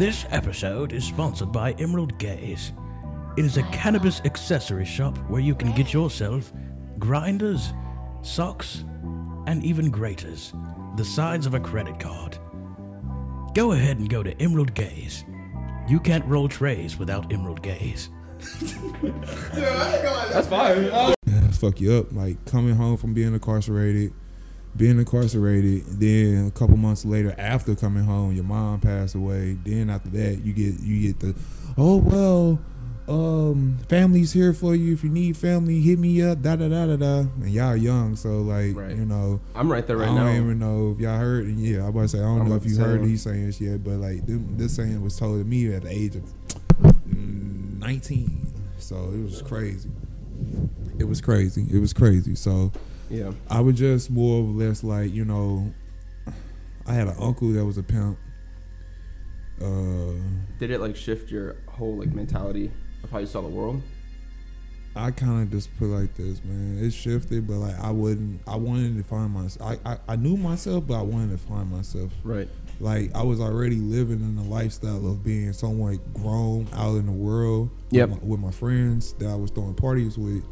This episode is sponsored by Emerald Gaze. It is a cannabis accessory shop where you can get yourself grinders, socks, and even graters, the size of a credit card. Go ahead and go to Emerald Gaze. You can't roll trays without Emerald Gaze. That's fine. Yeah, fuck you up. Like coming home from being incarcerated, being incarcerated, then a couple months later, after coming home, your mom passed away. Then after that, you get you get the, oh well, um, family's here for you. If you need family, hit me up. Da da da da da. And y'all young, so like Right. you know, I'm right there right now. I don't now. even know if y'all heard. And yeah, I was about to say I don't I'm know if you heard these sayings yet, but like them, this saying was told to me at the age of mm, 19. So it was crazy. It was crazy. It was crazy. So yeah. I was just more or less like, you know, I had an uncle that was a pimp. Uh, Did it like shift your whole like mentality of how you saw the world? I kind of just put it like this, man. It shifted, but like I wouldn't. I wanted to find myself. I, I I knew myself, but I wanted to find myself. Right. Like I was already living in the lifestyle of being somewhat grown out in the world. Yep. With my, with my friends that I was throwing parties with,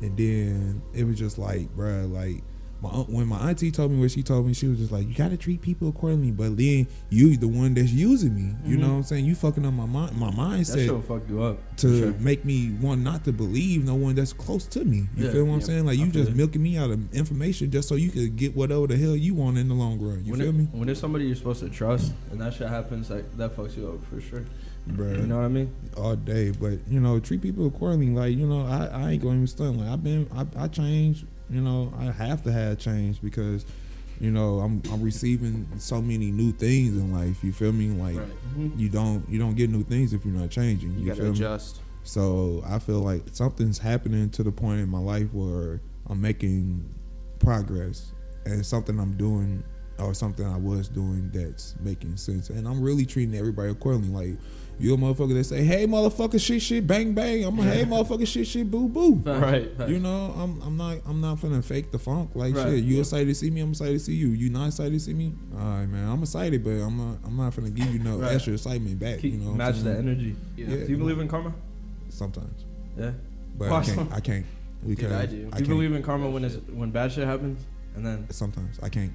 and then it was just like, bruh, like my when my auntie told me what she told me, she was just like, you got to treat people accordingly. But then you the one that's using me. You know mm-hmm. what I'm saying? You fucking up my mind, my That shit mindset will fuck you up. to Sure. make me want not to believe no one that's close to me. You Yeah, feel what I'm saying? Like I you just it. milking me out of information just so you could get whatever the hell you want in the long run. You when feel it, me? When there's somebody you're supposed to trust and that shit happens, like that fucks you up for sure. You know what I mean? all day. But you know, treat people accordingly. Like you know, I, I ain't going to stunt. Like I've been, I, I changed. You know, I have to have change because, you know, I'm I'm receiving so many new things in life. You feel me? Like you don't you don't get new things if you're not changing. You, You, gotta feel me? adjust. So I feel like something's happening to the point in my life where I'm making progress and something I'm doing or something I was doing that's making sense. And I'm really treating everybody accordingly. Like you a motherfucker that say, Hey motherfucker shit shit bang bang. I'm a hey motherfucker shit shit boo boo. Right. You know, I'm I'm not I'm not finna fake the funk like Right. shit. You excited to see me? I'm excited to see you. You not excited to see me? All right, man. I'm excited, but I'm not I'm not finna give you no Right. extra excitement back. Keep, you know, what I'm match the saying? energy. Yeah. Yeah. Do you believe in karma? Sometimes, Yeah. but I can't. I can't because I do. I Do you can't. believe in karma when it's when bad shit happens? And then Sometimes I can't.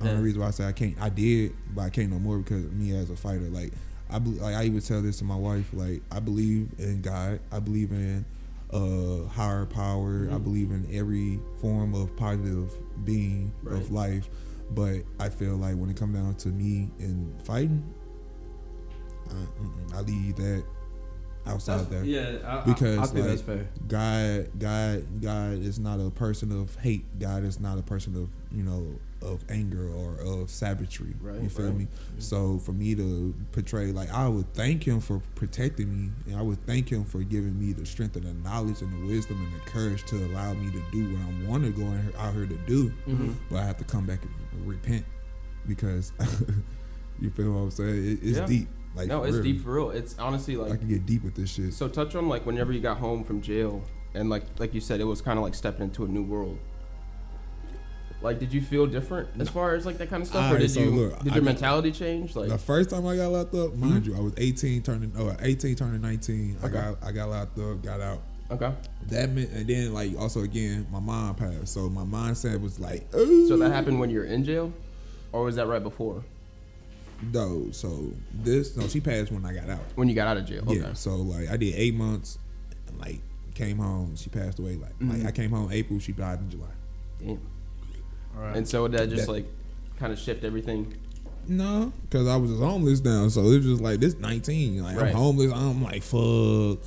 The only reason why I say I can't, I did, but I can't no more because of me as a fighter. Like I, bel- like I even tell this to my wife. Like I believe in God. I believe in uh higher power. I believe in every form of positive being Right. of life. But I feel like when it comes down to me and fighting, I, I leave that outside there. yeah, I, Because, I, I think like, that's fair. God, God, God is not a person of hate. God is not a person of you know of anger or of savagery. Right, you feel right. me? So for me to portray, like I would thank him for protecting me, and I would thank him for giving me the strength and the knowledge and the wisdom and the courage to allow me to do what I want to go out here to do. Mm-hmm. But I have to come back and repent because you feel what I'm saying? It, it's Yeah. deep. Like no, it's real. deep for real. It's honestly like I can get deep with this shit. So touch on like whenever you got home from jail, and like like you said, it was kind of like stepping into a new world. Like, did you feel different as far as like that kind of stuff, or did so you look, did I your got- mentality change? Like, The first time I got locked up, mind you, I was 18 turning oh 18 turning 19. I got I got locked up, got out. okay, That meant and then like also again, my mom passed. So my mindset was like, Ooh. so that happened when you were in jail, or was that right before No, so this no, she passed when I got out. when you got out of jail? Okay. Yeah. So like I did eight months and like came home, she passed away like Mhm. like I came home April, she died in July. Damn. All right. And so that just That- like kind of shift everything. No, because I was just homeless now. So it was just like this 19. Like Right. I'm homeless. I'm like fuck.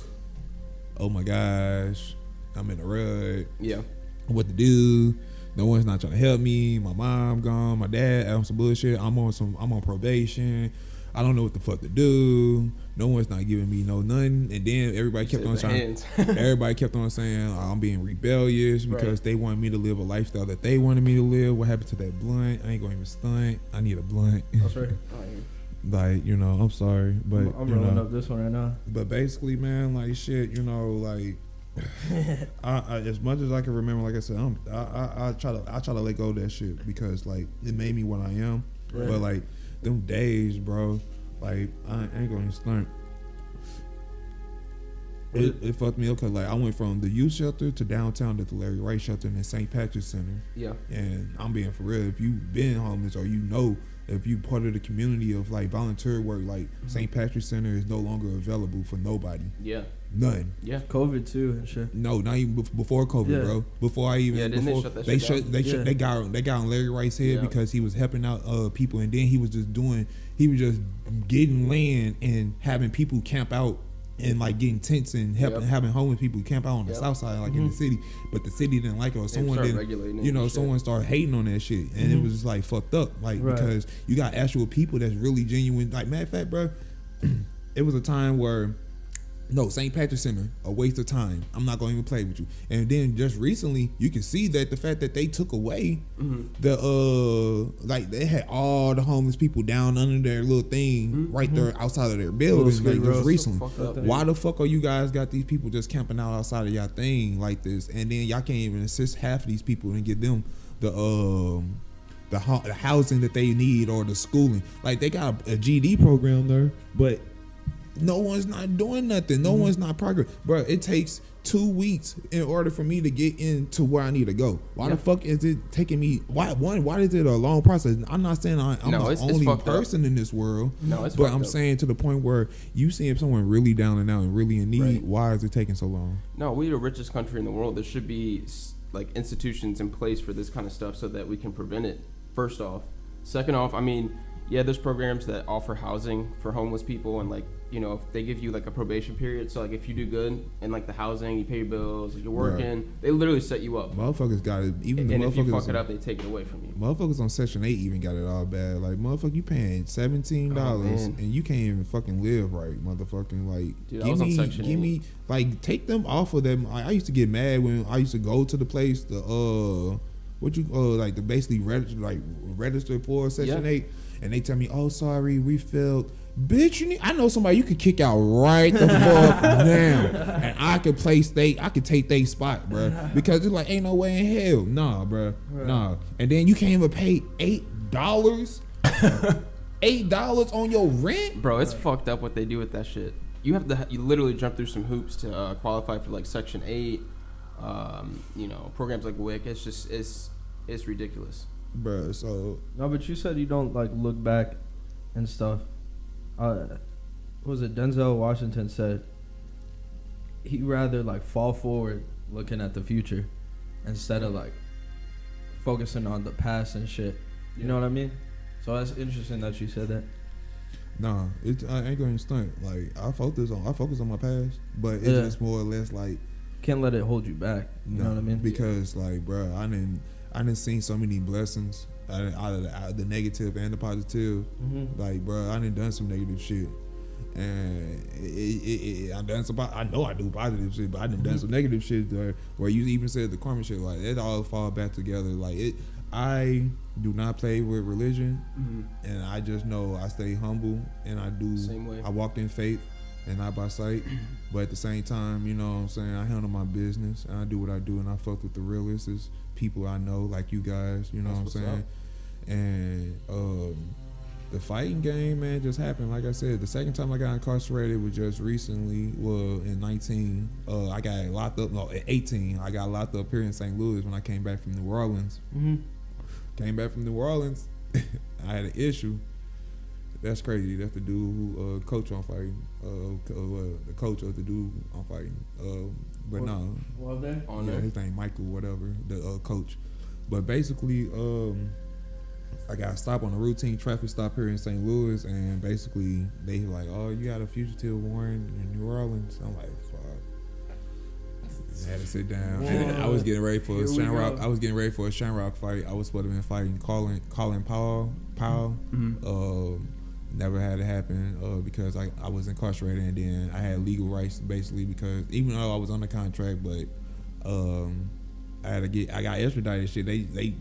Oh my gosh, I'm in a rut. Yeah. What to do? No one's not trying to help me. My mom gone. My dad on some bullshit. I'm on some. I'm on probation. I don't know what the fuck to do. No one's not giving me no nothing. And then everybody kept on trying. everybody kept on saying oh, I'm being rebellious because Right. they wanted me to live a lifestyle that they wanted me to live. What happened to that blunt? I ain't going to even stunt. I need a blunt. That's right. Oh, like you know, I'm sorry, but I'm, I'm rolling know, up this one right now. but basically, man, like shit, you know, like I, I as much as I can remember, like I said, I'm, I, I I try to I try to let go of that shit because like it made me what I am. Right. But like them days, bro, Like I ain't gonna stunt. It, it fucked me up because like I went from the youth shelter to downtown to the Larry Wright shelter and then St. Patrick's Center. Yeah. And I'm being for real. If you've been homeless or you know, if you part of the community of like volunteer work, like Mm-hmm. St. Patrick's Center is no longer available for nobody. Yeah. None. Yeah. COVID too Sure. No, not even bef- before COVID, Yeah. bro. Before I even Yeah, didn't they before shut that they shit shut they Yeah. shut they got they got on Larry Wright's head Yeah. because he was helping out uh people and then he was just doing he was just getting land and having people camp out and like getting tents and helping Yep. having homeless people camp out on the Yep. south side like in the city, but the city didn't like it or someone didn't you know and shit. someone started hating on that shit and it was just like fucked up like Right. because you got actual people that's really genuine like matter of fact, bro. it was a time where no, St. Patrick's Center, a waste of time. I'm not going to even play with you. And then just recently, you can see that the fact that they took away Mm-hmm. the uh, like they had all the homeless people down under their little thing Mm-hmm. right there outside of their building, like just recently. Why the fuck are you guys got these people just camping out outside of y'all thing like this, and then y'all can't even assist half of these people and get them the um the, ho- the housing that they need or the schooling? Like they got a, a GED program there, but no one's not doing nothing. No mm-hmm. one's not progress, bro. It takes two weeks in order for me to get into where I need to go. Why Yeah. the fuck is it taking me? Why one? Why is it a long process? I'm not saying I, I'm No, the it's- it's only up. person in this world. No, it's but I'm up. saying to the point where you see if someone really down and out and really in need, Right. why is it taking so long? No, we're the richest country in the world. There should be like institutions in place for this kind of stuff so that we can prevent it. First off, second off, I mean, yeah, there's programs that offer housing for homeless people, and like you know, if they give you like a probation period. So like if you do good in like the housing, you pay your bills, you're Right. working, they literally set you up. Motherfuckers got it. Even the and if you motherfuckers. fuck it up, they take it away from you. Motherfuckers on Section Eight even got it all bad. Like motherfucker, you paying seventeen dollars Oh, and you can't even fucking live right, motherfucking. Like, Dude, I give me, give 8. me, like, take them off of them. I, I used to get mad when I used to go to the place, the uh, what you uh, like the basically register, like register for Section Yeah. Eight, and they tell me, oh, sorry, we failed. Bitch, you need, I know somebody you could kick out right the fuck now, and I could play state. I could take their spot, bro, because it's like ain't no way in hell, nah, bro, nah. And then you can't even pay eight dollars, eight dollars on your rent. Bro, it's fucked up what they do with that shit. You have to you literally jump through some hoops to uh, qualify for like Section Eight. Um, you know, programs like WIC. It's just it's it's ridiculous. Bro, so No, but you said you don't like look back and stuff. Uh, what was it Denzel Washington said? He rather like fall forward, looking at the future, instead of like focusing on the past and shit. You know what I mean? So that's interesting that you said that. nah, it I ain't going to stunt. Like I focus on I focus on my past, but it's Yeah. just more or less like Can't let it hold you back. You know what I mean? Because like, bro, I didn't, I didn't seen so many blessings out of, out of the, out of the negative and the positive. Mm-hmm. Like, bro, I done done some negative shit, and it, it, it, I done some. I know I do positive shit, but I done done some negative shit where, where you even said the karma shit. Like, it all fall back together. Like it, I do not play with religion, and I just know I stay humble, and I do. Same way. I walk in faith and not by sight. But at the same time, you know what I'm saying? I handle my business and I do what I do and I fuck with the realists, is people I know, like you guys, you know That's what I'm saying? And um, the fighting game, man, just happened. Like I said, the second time I got incarcerated was just recently, well, in 19. Uh, I got locked up, no, at 18. I got locked up here in St. Louis when I came back from New Orleans. Mm-hmm. Came back from New Orleans, I had an issue. That's crazy. That's the dude who uh, coach on fighting. Uh, uh, the coach of the dude on fighting. Uh, but no. On yeah, his name Michael, whatever, the uh, coach. But basically, um, I got stopped on a routine traffic stop here in St. Louis, and basically they like, "Oh, you got a fugitive warrant in New Orleans." I'm like, "Fuck." I had to sit down. And I was getting ready for Here a Shamrock. go. I was getting ready for a Shamrock fight. I was supposed to be fighting Colin Colin Powell. Powell. Mm-hmm. Um, never had it happen uh, because I, I was incarcerated and then I had legal rights basically because even though I was on the contract, but um, I had to get I got extradited. Shit, they they,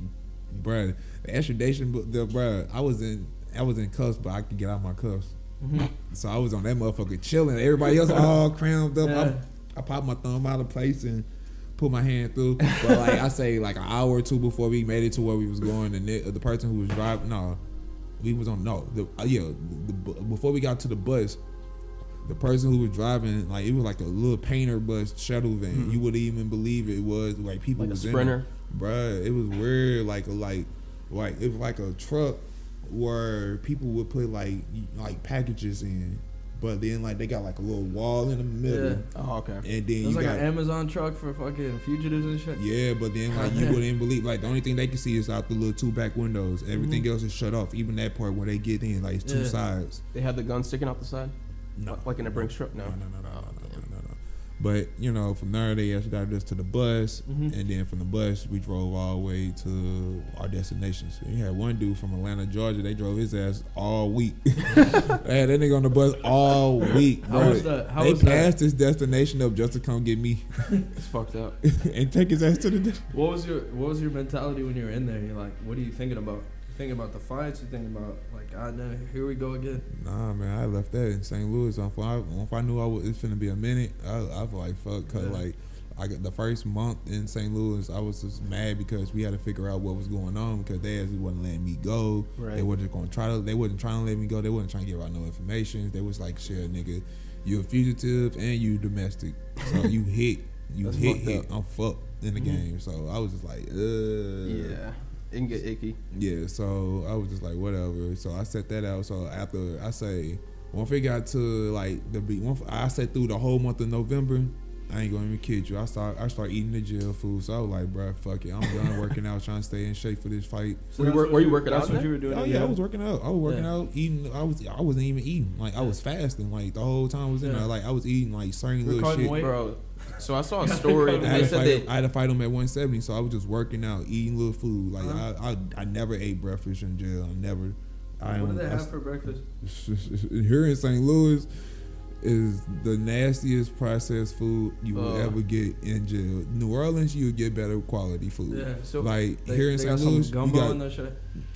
bruh, the extradition, the bruh, I was in I was in cuffs, but I could get out my cuffs. Mm-hmm. So I was on that motherfucker chilling. Everybody else all crammed up. Yeah. I, I popped my thumb out of place and put my hand through. But like I say, like an hour or two before we made it to where we was going, the the person who was driving, no, we was on no, the uh, yeah, the, the, before we got to the bus, the person who was driving like it was like a little painter bus shuttle van. You wouldn't even believe it was like people Like a Sprinter? in it. Bruh, it was weird. Like a like like it was like a truck where people would put like like packages in, but then like they got like a little wall in the middle, Yeah. Oh, okay. and then It you was like got an Amazon truck for fucking fugitives and shit. yeah, but then like you wouldn't believe like the only thing they can see is out the little two back windows. Everything mm-hmm. else is shut off. Even that part where they get in, like it's two Yeah. sides. They have the gun sticking out the side, No, like in a Brinks truck. no, No, no, no, no, Oh, no, But you know, from there they actually got us to the bus, Mhm. and then from the bus we drove all the way to our destinations. You had one dude from Atlanta, Georgia. They drove his ass all week. they had that nigga on the bus all week. How bro. was that? How they was that? passed his destination up just to come get me It's fucked up. and take his ass to the. de- What was your What was your mentality when you were in there? You're like, what are you thinking about? Thinking about the fights? You thinking about like, God damn, here we go again. Nah, man, I left that in St. Louis. If I, if I knew I was, it's gonna be a minute, I, I was like, fuck, cause Yeah. like, I got the first month in St. Louis, I was just mad because we had to figure out what was going on because they just wasn't letting me go. Right. They weren't gonna try to, they wasn't trying to let me go. They wasn't trying to give out no information. They was like, shit, nigga, you're a fugitive and you domestic, so you hit, you That's hit, hit. up. I'm fucked in the Mhm. game. So I was just like, uh, Yeah, it can get icky. yeah, so I was just like, whatever. So I set that out. So after I say, once it got to like the beat, once I set through the whole month of November, I ain't gonna even kid you. I start I start eating the jail food. So I was like, bro, fuck it. I'm done working out, trying to stay in shape for this fight. So Were you that's wor- what were you working out That's what you were doing. Oh in yeah, I was working out. I was working Yeah. out, eating. I was I wasn't even eating. Like I was fasting. Like the whole time I was in Yeah. there. Like I was eating like certain You were little shit. weight? Bro, so I saw a story. I had, they to fight, they him- I had to fight him at 170, so I was just working out, eating little food. Like Uh-huh. I, I, I never ate breakfast in jail. I never. I What am- did they I- have for breakfast? here in St. Louis is the nastiest processed food you will Uh. ever get in jail. New Orleans, you'll get better quality food. Yeah. So Like they, here in St. Louis, you gumbo got in that shit.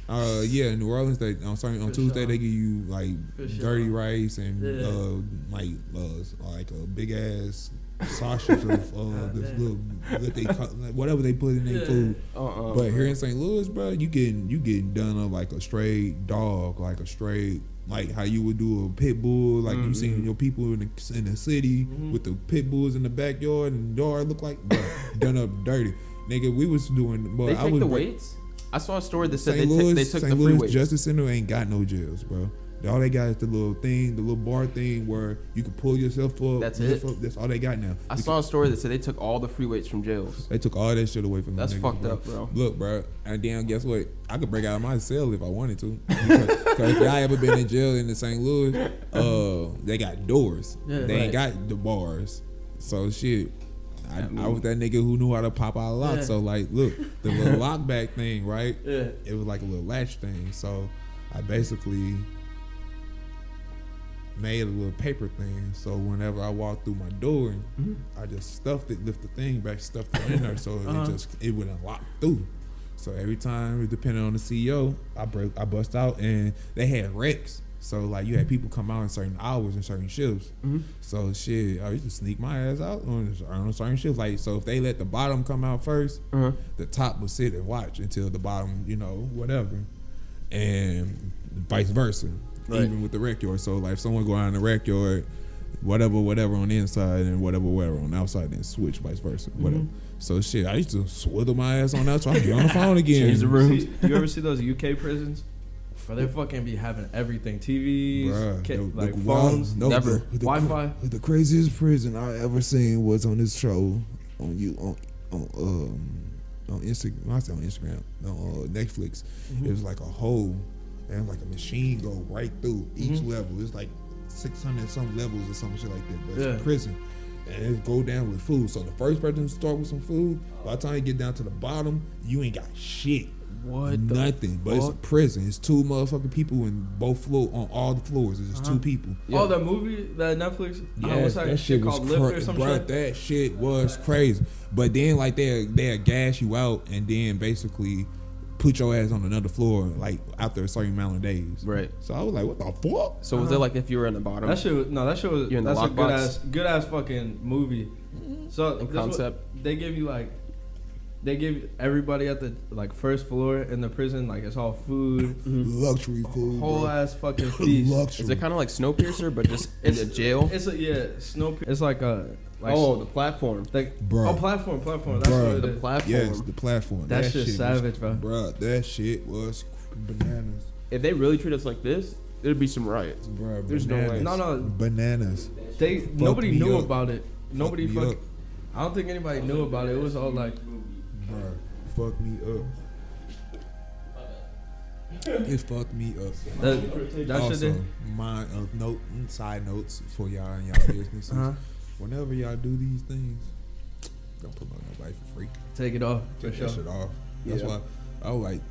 uh yeah, in New Orleans they on sorry on Fish Tuesday on. they give you like Fish dirty on. rice and Yeah. uh like uh like a big ass sausage of uh this little what they whatever they put in their Yeah. food. uh-uh. But here in St. Louis, bro, you getting you getting done up like a straight dog, like a straight like how you would do a pit bull, like you Mhm. seen your people in the in the city Mhm. with the pit bulls in the backyard and yard look like bro, done up dirty. Nigga, we was doing, but they I take was the weights. I saw a story that said St. they, Louis, took they took St. the Louis. Justice Center ain't got no jails, bro. All they got is the little thing, the little bar thing where you can pull yourself up. That's it? Up. That's all they got now. I saw a story that said they took all the free weights from jails. They took all that shit away from them That's fucked bro. up, bro. Look, bro, and then guess what? I could break out of my cell if I wanted to. Because if y'all ever been in jail in the St. Louis, uh, they got doors. Yeah, they ain't got the bars. So shit. I, I I, was that nigga who knew how to pop out a lock. Yeah. So like, look, the little lockback thing, right? Yeah. It was like a little latch thing. So I basically made a little paper thing. So whenever I walked through my door, Mhm. I just stuffed it, lift the thing back, stuffed it in there, so Uh-huh. it just it would unlock through. So every time, depending on the CEO, I break, I bust out, and they had wrecks. So like you had people come out in certain hours and certain shifts. Mhm. So shit, I used to sneak my ass out on, on certain shift. Like so, if they let the bottom come out first, Uh-huh. the top would sit and watch until the bottom, you know, whatever, and vice versa. Right. Even with the rec yard, so like if someone go out in the rec yard, whatever, whatever on the inside and whatever, whatever on the outside, then switch vice versa, whatever. So shit, I used to swivel my ass on that, so I get on the phone again. Change the room. See, you ever see those UK prisons? Where they fucking be having everything, TVs, Bruh, ca- the- the like wild- phones, no, Never. the- the- Wi-Fi. The craziest prison I ever seen was on this show on you on on um on Instagram. I said on Instagram on uh, Netflix. Mm-hmm. It was like a hole and like a machine go right through each Mhm. level. It's like six hundred some levels or some shit like that. But it's a prison. And it go down with food. So the first person to start with some food, by the time you get down to the bottom, you ain't got shit. What the Nothing. But it's a prison. It's two motherfucking people in both floor on all the floors. It's just Uh-huh. two people. Yeah. Oh, that movie, that Netflix. Yeah, oh, what's that, shit called Lift cra- or some bruh, shit? That shit was crazy. But then like they they gas you out and then basically put your ass on another floor like after a certain amount of days. Right. So I was like, what the fuck? So was Uh-huh. it like if you were in the bottom? That shit was no, that shit was You're in the that's a lockbox? good ass good ass fucking movie. So In this what- concept? they give you like they give everybody at the like first floor in the prison like it's all food, mm-hmm. Luxury food. whole bro. ass fucking feast. Luxury. Is it kind of like Snowpiercer, but just in the jail? It's a yeah, snow. It's like a like oh, the platform. like Bro. oh platform, platform. That's Bro. what it The is. platform. Yes, the platform. That shit's shit was- savage, bro. Bruh, that shit was bananas. if they really treat us like this, there'd be some riots. Bruh, There's no way. No, no. Bananas. They nobody knew up. about it. Nobody me fuck. I don't think anybody knew about it. It was all like Bruh, fuck me up. It fucked me up. that. That also, did- my uh, note side notes for y'all and y'all businesses. Uh-huh. Whenever y'all do these things, don't promote nobody for free. Take it off for Take sure. shit off. That's Yeah. why I was like,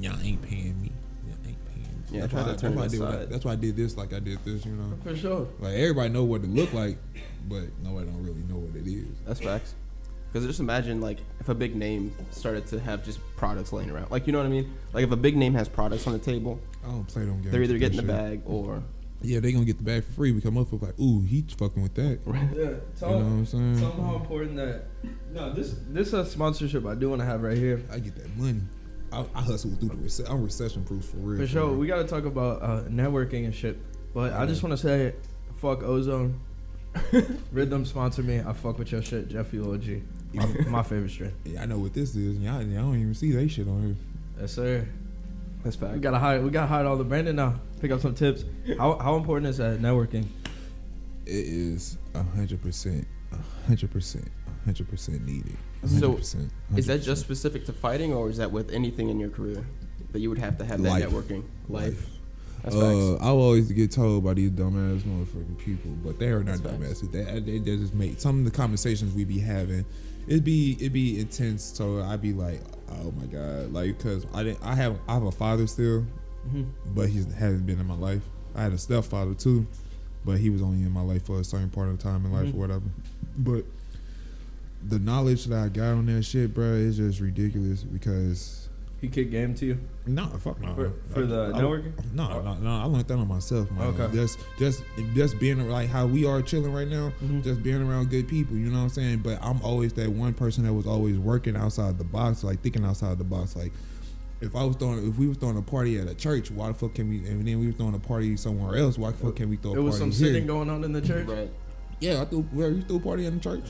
y'all ain't paying me. Y'all ain't paying me. Yeah, that's why, to turn that's why I did I- That's why I did this like I did this. You know, For sure. like everybody know what it look like, but nobody don't really know what it is. That's facts. Because just imagine like if a big name started to have just products laying around, like you know what I mean? Like if a big name has products on the table, I don't play them games. they're either getting the shit. bag or Yeah, they gonna get the bag for free because motherfucker like, ooh, he's fucking with that. Right. Yeah. Tell, You know Tell, what I'm saying? tell them how important that. No, this this is a sponsorship I do want to have right here. I get that money. I, I hustle through the recession. I'm recession proof for real. For sure, we got to talk about uh, networking and shit. But I just want to say, fuck Ozone. Rhythm sponsor me. I fuck with your shit, Jeffy OG. My, my favorite strain. Yeah, I know what this is. Y'all, y'all don't even see that shit on here. Yes, sir. that's fact. We gotta hide. We gotta hide all the branding now. Pick up some tips. How how important is that networking? It is a hundred percent, a hundred percent, a hundred percent needed. A So, hundred percent. Is that just specific to fighting, or is that with anything in your career that you would have to have that Life. networking? Life. That's Uh, facts. I always get told by these dumbass motherfucking people, but they are not That's dumbasses. They, they, they just make some of the conversations we be having. It'd be it'd be intense. So I'd be like, oh my god, like because I didn't. I have I have a father still, Mm-hmm. but he hasn't been in my life. I had a stepfather too, but he was only in my life for a certain part of the time in life Mhm. or whatever. But the knowledge that I got on that shit, bro, is just ridiculous because He kicked game to you no, fuck no. for, for the I- networking. no, no, no. I learned that on myself, man. Okay. Just, just, just being like how we are chilling right now. Mhm. Just being around good people. You know what I'm saying? But I'm always that one person that was always working outside the box, like thinking outside the box. Like if I was throwing, if we were throwing a party at a church, why the fuck can we? And then we were throwing a party somewhere else. Why the fuck can we throw? A party? It was party some here? singing going on in the church. Right. Yeah, I threw. Well, you threw a party in the church.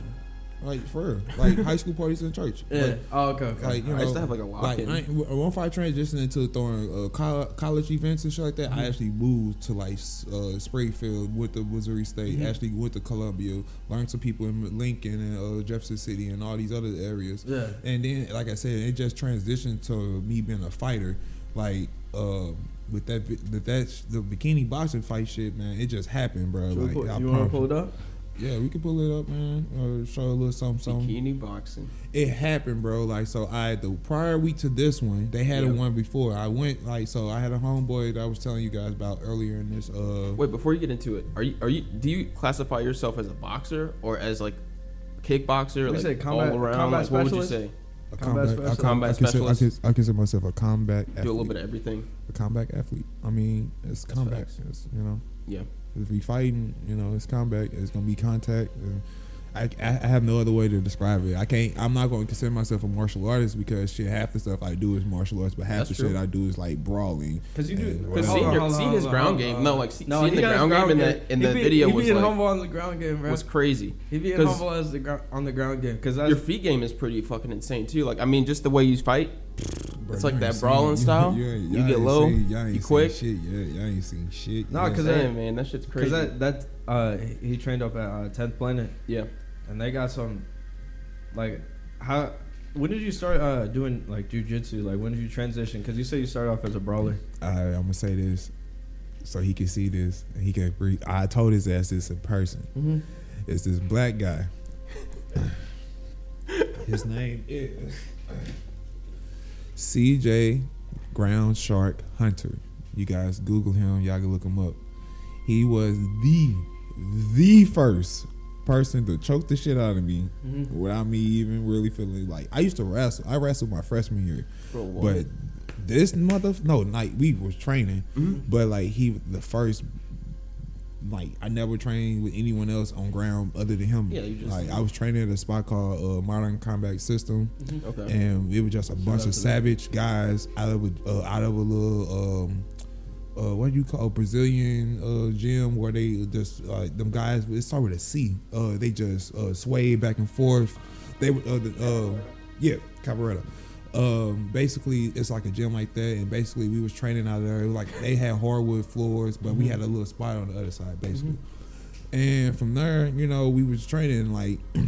Like for real, like high school parties in church. Yeah. Like, oh, okay. okay. like you know, I used to have, like, a like lock-in. I ain't- once I transitioned into throwing uh, col- college events and shit like that, I actually moved to like s- uh, Springfield with the Missouri State, Mhm. actually went to Columbia, learned some people in Lincoln and uh, Jefferson City and all these other areas. yeah. And then, like I said, it just transitioned to me being a fighter. Like um, with that, vi- that sh- the bikini boxing fight shit, man, it just happened, bro. Should Like, pull- you want to promise pull it up? Yeah, we can pull it up, man. Or show a little something, something Bikini boxing. it happened, bro. Like so, I the prior week to this one, they had a one before. I went like so. I had a homeboy that I was telling you guys about earlier in this. Uh, Wait, before you get into it, are you are you do you classify yourself as a boxer or as like kickboxer? We like say combat- all around. combat like, what would you say? a combat combat, specialist. I, Combat I, consider, I, consider, I consider myself a combat athlete. Do a little bit of everything. a combat athlete. I mean, it's That's combat. It's, you know, Yeah. If we fighting, you know, it's combat. It's gonna be contact. And I, I I have no other way to describe it. I can't. I'm not going to consider myself a martial artist because shit, half the stuff I do is martial arts, but half That's the shit. I do is like brawling. Cause you do. Because Hold seeing, your, hold on, seeing hold his on, ground hold game, no, like see, No, seeing the got ground game in game. the in He the be- video he was like humble on the ground game, bro. was crazy. He being 'Cause humble as the gro- on the ground game, cause Your feet game is pretty fucking insane too. Like I mean, just the way you fight. Bro, It's like that ain't seen- brawling style. You, You y'all get low, seen- y'all ain't you seen quick. Shit, yeah, y'all ain't seen shit. Nah, yeah. 'cause Damn, that- man, that shit's crazy. Cause that that uh he trained up at uh, Tenth Planet, yeah. and they got some, like, how. When did you start uh doing like jujitsu? Like when did you transition? Cause you say you started off as a brawler. I, I'm gonna say this so he can see this and he can agree. I told his ass this in person. Mm-hmm. It's this black guy. His name is CJ Ground Shark Hunter. You guys Google him. Y'all can look him up. He was the the first person to choke the shit out of me Mhm. without me even really feeling like I used to wrestle. I wrestled my freshman year, but this mother no like we was training, Mhm. but like he the first like I never trained with anyone else on ground other than him. Yeah, you just- like I was training at a spot called uh, Modern Combat System, Okay. and it was just a bunch of them. savage guys out of a uh, out of a little um uh what do you call Brazilian uh gym where they just uh, them guys it started with a C. Uh they just uh sway back and forth. They were uh, the, uh yeah, Capoeira. Um basically it's like a gym like that and basically we was training out there. It was like they had hardwood floors, but we had a mm-hmm. little spot on the other side mm-hmm. basically. And from there, you know, we was training like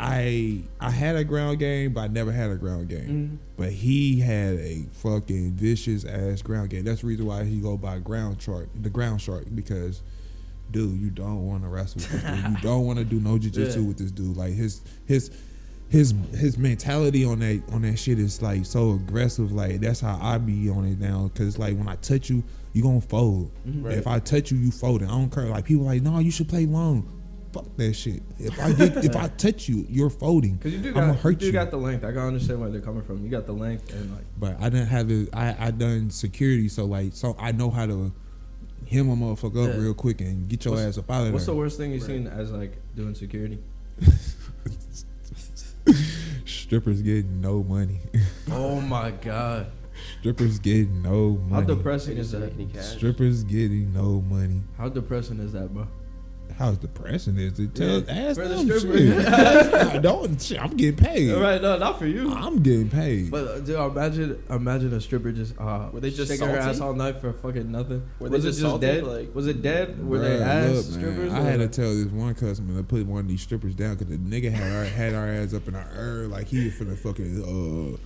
I I had a ground game, but I never had a ground game. Mm-hmm. But he had a fucking vicious ass ground game. That's the reason why he go by ground shark, the ground shark, because dude, you don't want to wrestle with this dude. You don't want to do no jujitsu Yeah. with this dude. Like his his his his mentality on that on that shit is like so aggressive. Like that's how I be on it now. Cause like when I touch you, you gonna fold. Mm-hmm. Right. If I touch you, you folding. I don't care. Like people like, no, you should play long. Fuck that shit. If I get if I touch you, you're folding. Cause you do I'm got gonna you hurt do you. got the length. I can understand where they're coming from. You got the length and like But I didn't have it. I I done security, so like so I know how to hem a motherfucker up Yeah. real quick and get your What's- ass up out of there. what's the worst thing you've Right. seen as like doing security? Strippers getting no money. oh my god. Strippers getting no money. They depressing is that? any cash. Strippers getting no money. How depressing is that, bro? How depressing is it? Tell Yeah. ask For the them stripper. shit. I don't. Shit, I'm getting paid. All right, no, not for you. I'm getting paid. But uh, dude, imagine, imagine a stripper just uh, Were they just shaking her ass all night for fucking nothing. Were they was just it just salty? dead? Like- was it dead? Were they ass look, man, strippers? I had to tell this one customer to put one of these strippers down because the nigga had our had our ass up in our ear like he was finna fucking uh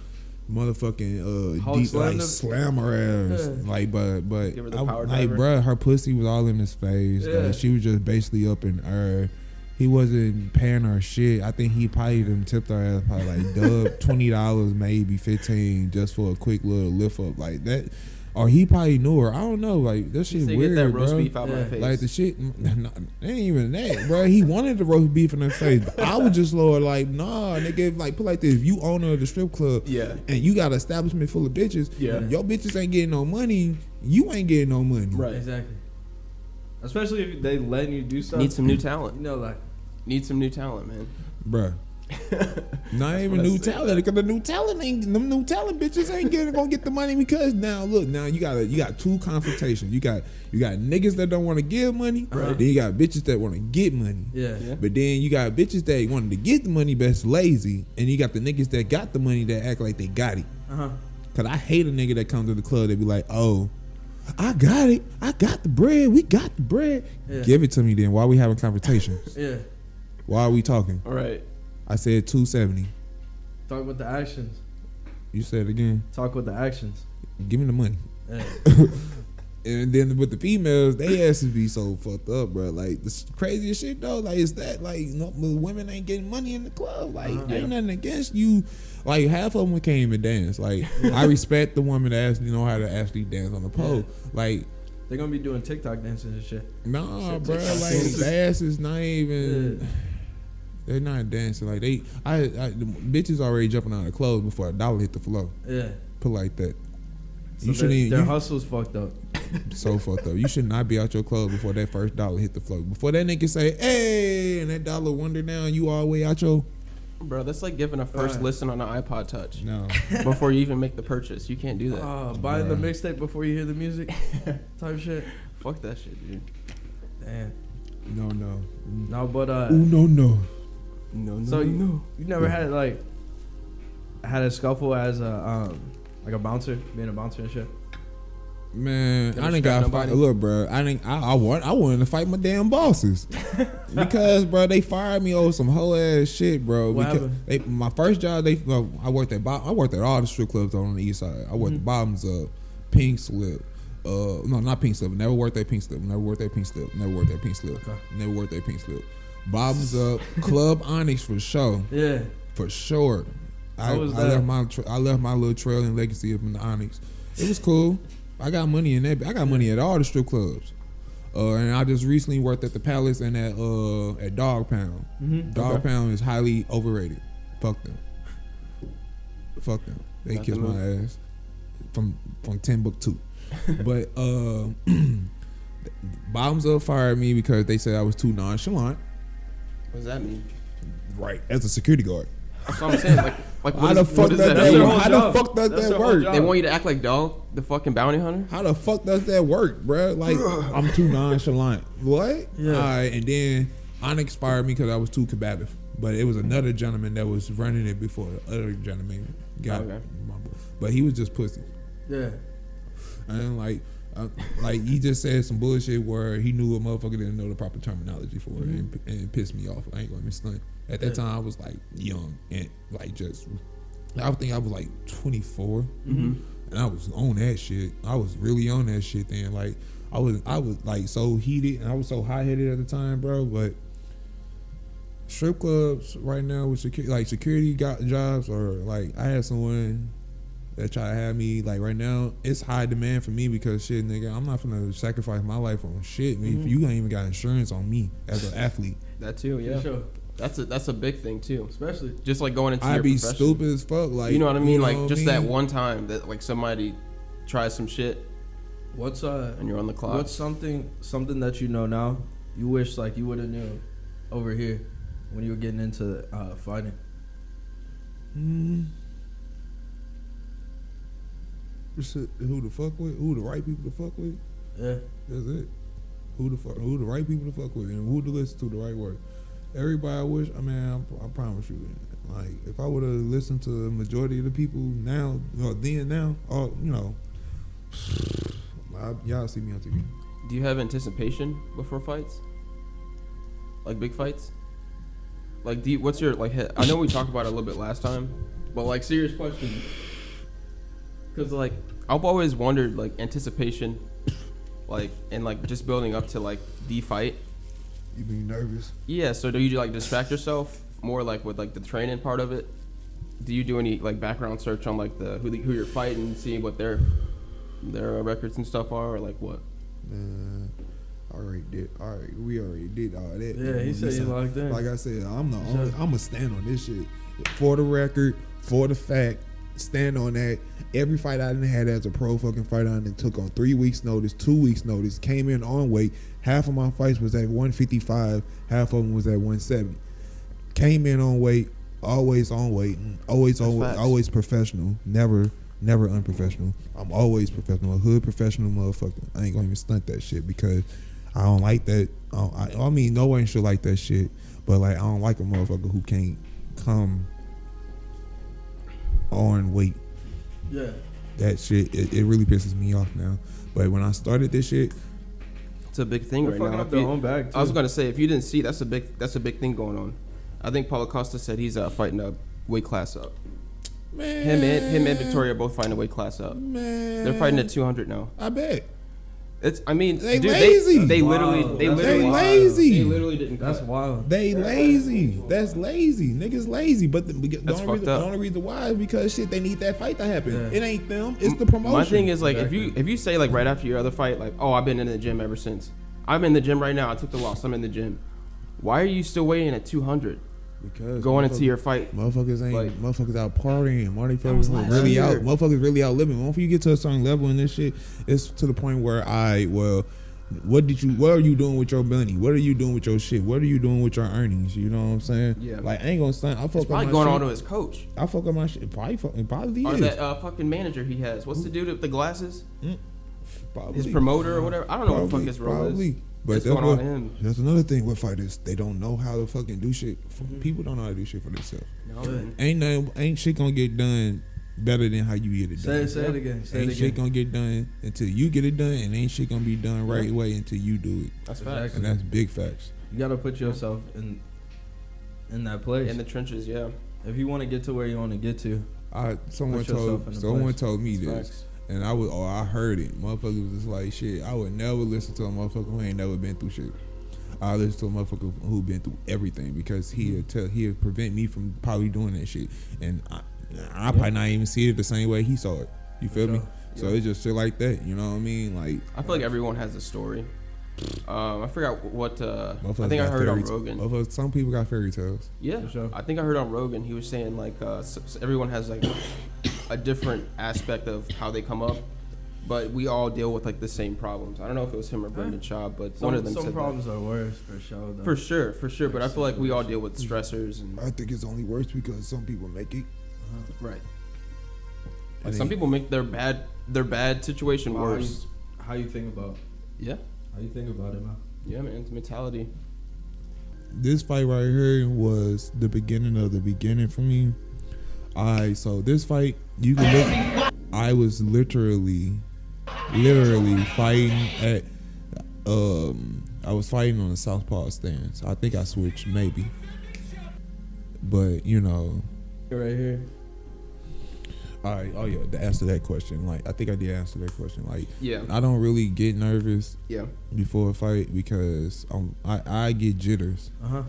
motherfucking uh Hulk deep, slam like slam her ass Yeah. like but but Give her the I- power like driver? bruh her pussy was all in his face Yeah. like she was just basically up in her. He wasn't paying her shit. I think he probably them tipped her ass probably like dub twenty dollars, maybe fifteen, just for a quick little lift up like that. Or he probably knew her. I don't know. Like that shit Say, weird, get that roast bro. beef out my Yeah. face. Like the shit, no, it ain't even that, bro. He wanted the roast beef in her face, but I was just lower like, nah, nigga. Like put like this: if you owner of the strip club, Yeah. and you got an establishment full of bitches, Yeah. your bitches ain't getting no money. You ain't getting no money, Right. Exactly. Especially if they letting you do stuff. Need some new talent. You know, like Need some new talent, man. Bruh. Not even new talent because the new talent ain't them new talent bitches ain't getting gonna get the money because now look now you got you got two confrontations you got you got niggas that don't want to give money Right. then you got bitches that want to get money yeah. Yeah. But then you got bitches that wanted to get the money but lazy, and you got the niggas that got the money that act like they got it. Uh huh. Cause I hate a nigga that comes to the club that be like, oh, I got it, I got the bread, we got the bread. Yeah. Give it to me then. Why are we having conversations? Yeah. Why are we talking? All right. I said two seventy. Talk with the actions. You said again. Talk with the actions. Give me the money. Yeah. And then with the females, they asses be so fucked up, bro. Like the craziest shit though, like is that like no, the women ain't getting money in the club. Like Uh-huh. ain't nothing against you. Like half of them can't even dance. Like I respect the woman that actually know how to actually dance on the pole. Like They're gonna be doing TikTok dances and shit. nah, Shit, bro. Like the ass is not even. Yeah. They're not dancing like they. I, I the bitches already jumping out of the clothes before a dollar hit the floor. Yeah. Put like that. So you shouldn't. their You, hustle's fucked up. so fucked up. You should not be out your club before that first dollar hit the floor. Before that nigga say, "Hey," and that dollar wander down, you all the way out your. Bro, that's like giving a first Right. listen on an iPod Touch No, before you even make the purchase. You can't do that. Uh, buying the mixtape before you hear the music, type shit. Fuck that shit, dude. Damn. no, no. No, but uh, Ooh, no, no. No, no, so you, no. you never had like had a scuffle as a um like a bouncer, being a bouncer and shit. Man, I didn't got fight. nobody? Look, bro, I didn't. I, I want. I wanted to fight my damn bosses because, bro, they fired me over some whole ass shit, bro. What because they, my first job, they well, I worked at Bob, I worked at all the strip clubs on the east side. I worked Mhm. at Bottoms Up, Pink Slip. Uh, no, not Pink Slip. Never worked at Pink Slip. Never worked at Pink Slip. Never worked at Pink Slip. Okay. Never worked at Pink Slip. Bottoms Up, Club Onyx for sure, Yeah. for sure. I, I left my tra- I left my little trail and legacy up in the Onyx. It was cool. I got money in that. I got money at all the strip clubs. Uh, and I just recently worked at the Palace and at uh at Dog Pound. Mm-hmm. Dog Okay. Pound is highly overrated. Fuck them. Fuck them. They kiss my ass from from Timbuktu. but uh, Bottoms up fired me because they said I was too nonchalant. What does that mean? Right, as a security guard. That's what I'm saying. Like, like How what, the is, fuck what does does that that their mean? How the fuck does That's that work? They want you to act like dog, the fucking bounty hunter. How the fuck does that work, bruh? Like I'm too nonchalant. What? Yeah. All right, and then Onyx fired me because I was too combative. But it was another gentleman that was running it before the other gentleman got. Okay. But he was just pussy. Yeah. And like, uh, like he just said some bullshit where he knew a motherfucker didn't know the proper terminology for it, and, and it pissed me off. I ain't gonna stunt. At that Yeah. time, I was like young and like just. I think I was like 24, Mm-hmm. and I was on that shit. I was really on that shit then. Like I was, I was like so heated, and I was so hot headed at the time, bro. But strip clubs right now with security, like security got jobs, or like I had someone that try to have me like right now. It's high demand for me because shit, nigga, I'm not gonna sacrifice my life on shit. Man, Mm-hmm. you ain't even got insurance on me as an athlete. That too, yeah. Sure. That's a that's a big thing too. Especially. Just like going into I'd your be profession. stupid as fuck. Like you know what I mean? like just I that one time that like somebody tries some shit What's uh and you're on the clock. what's something something that you know now you wish like you would have knew over here when you were getting into uh fighting? Mm. Just Who to fuck with? Who the right people to fuck with? Yeah. That's it. Who the fuck? Who the right people to fuck with, and who to listen to the right word. Everybody, I wish. I mean, I, I promise you. Like, if I would have listened to the majority of the people now, or then now, or you know, I, y'all see me on TV. Do you have anticipation before fights? Like big fights? Like, do you, what's your like? he- I know we talked about it a little bit last time, but like, serious question. Because like, I've always wondered like anticipation, like and like just building up to like the fight. You be nervous? Yeah. So do you like distract yourself more like with like the training part of it? Do you do any like background search on like the who the, who you're fighting, see what their their uh, records and stuff are, or like what? Man, I already did. All right, we already did all that. Yeah, he said he Listen, locked in. Like I said, I'm the only. I'm gonna stand on this shit for the record, for the fact. Stand on that. Every fight I didn't had as a pro fucking fighter, I done took on three weeks notice, two weeks notice. Came in on weight. Half of my fights was at 155. Half of them was at 170. Came in on weight. Always on weight. Always, That's always, facts. always professional. Never, never unprofessional. I'm always professional. A hood professional motherfucker. I ain't gonna even stunt that shit because I don't like that. I, I, I mean, no one should like that shit. But like, I don't like a motherfucker who can't come on weight. Yeah. That shit, it, it really pisses me off now. But when I started this shit, It's a big thing They're right now. up If their you- own bag too. I was gonna say if you didn't see, that's a big that's a big thing going on. I think Paulo Costa said he's uh, fighting a weight class up. man, Him and him and Vettori are both fighting a weight class up. man, They're fighting at 200 now. I bet. It's I mean, They dude, lazy. they, they literally they That's literally wild. lazy. They literally didn't. That's cut. wild. They lazy. That's lazy. Niggas lazy. But the, the, That's only reason, the only reason why is because shit they need that fight to happen. Yeah. It ain't them. It's the promotion. My thing is like if you if you say like right after your other fight like oh I've been in the gym ever since I'm in the gym right now I took the loss I'm in the gym. Why are you still weighing at 200 because going into your fight? Motherfuckers ain't Like- motherfuckers out partying. was Motherfuckers last really year. out. Motherfuckers really out living. Once you get to a certain level in this shit, it's to the point where I well, what did you? What are you doing with your money? What are you doing with your shit? What are you doing with your earnings? You know what I'm saying? Yeah. Like I ain't gonna stand. I fuck It's up probably my going shit. on to his coach I fuck up my shit. Probably fucking probably or is. that uh, fucking manager he has. What's the dude with the glasses? probably. His promoter or whatever. I don't know what the fuck his role probably. is. But that's, going what, to him? that's another thing with fighters. They don't know how to fucking do shit. Mm-hmm. People don't know how to do shit for themselves. No. Ain't nothing, ain't shit gonna get done better than how you get it done. it, say it again. Say ain't it shit gonna get done until you get it done, and ain't shit gonna be done right way until you do it. That's Exactly. facts. And that's big facts. You gotta put yourself in in that place. In the trenches, yeah. if you want to get to where you want to get to, I someone Put yourself in told the someone place. told me That's this, facts. And I was or I heard it. Motherfucker was just like shit. I would never listen to a motherfucker who ain't never been through shit. I listen to a motherfucker who been through everything because he'll tell he'll prevent me from probably doing that shit, and I, I probably not even see it the same way he saw it. You feel me? sure. So it's just shit like that. You know what I mean? Like I feel like everyone has a story. Um, I forgot what. Uh, I think I heard on fairy- Rogan. motherfuckers- Some people got fairy tales. Yeah, For sure. I think I heard on Rogan. He was saying like uh, s s- everyone has like a different aspect of how they come up. but we all deal with like the same problems. I don't know if it was him or Brendan Schaub, but Some, one of them some said that. problems are worse for sure. Though. For sure, for sure. But I feel like we all deal with stressors and I think it's only worse because some people make it. right. Like some people make their bad their bad situation Wow, worse. How you think about? Yeah, How you think about it, man? yeah, man. It's mentality. this fight right here was the beginning of the beginning for me. I so this fight you can look. I was literally, literally fighting at. Um, I was fighting on the southpaw stance. I think I switched maybe, but you know, Right here. All right. Oh yeah, to answer that question, like I think I did answer that question. Like Yeah, I don't really get nervous yeah. before a fight because um, I I get jitters. Uh huh.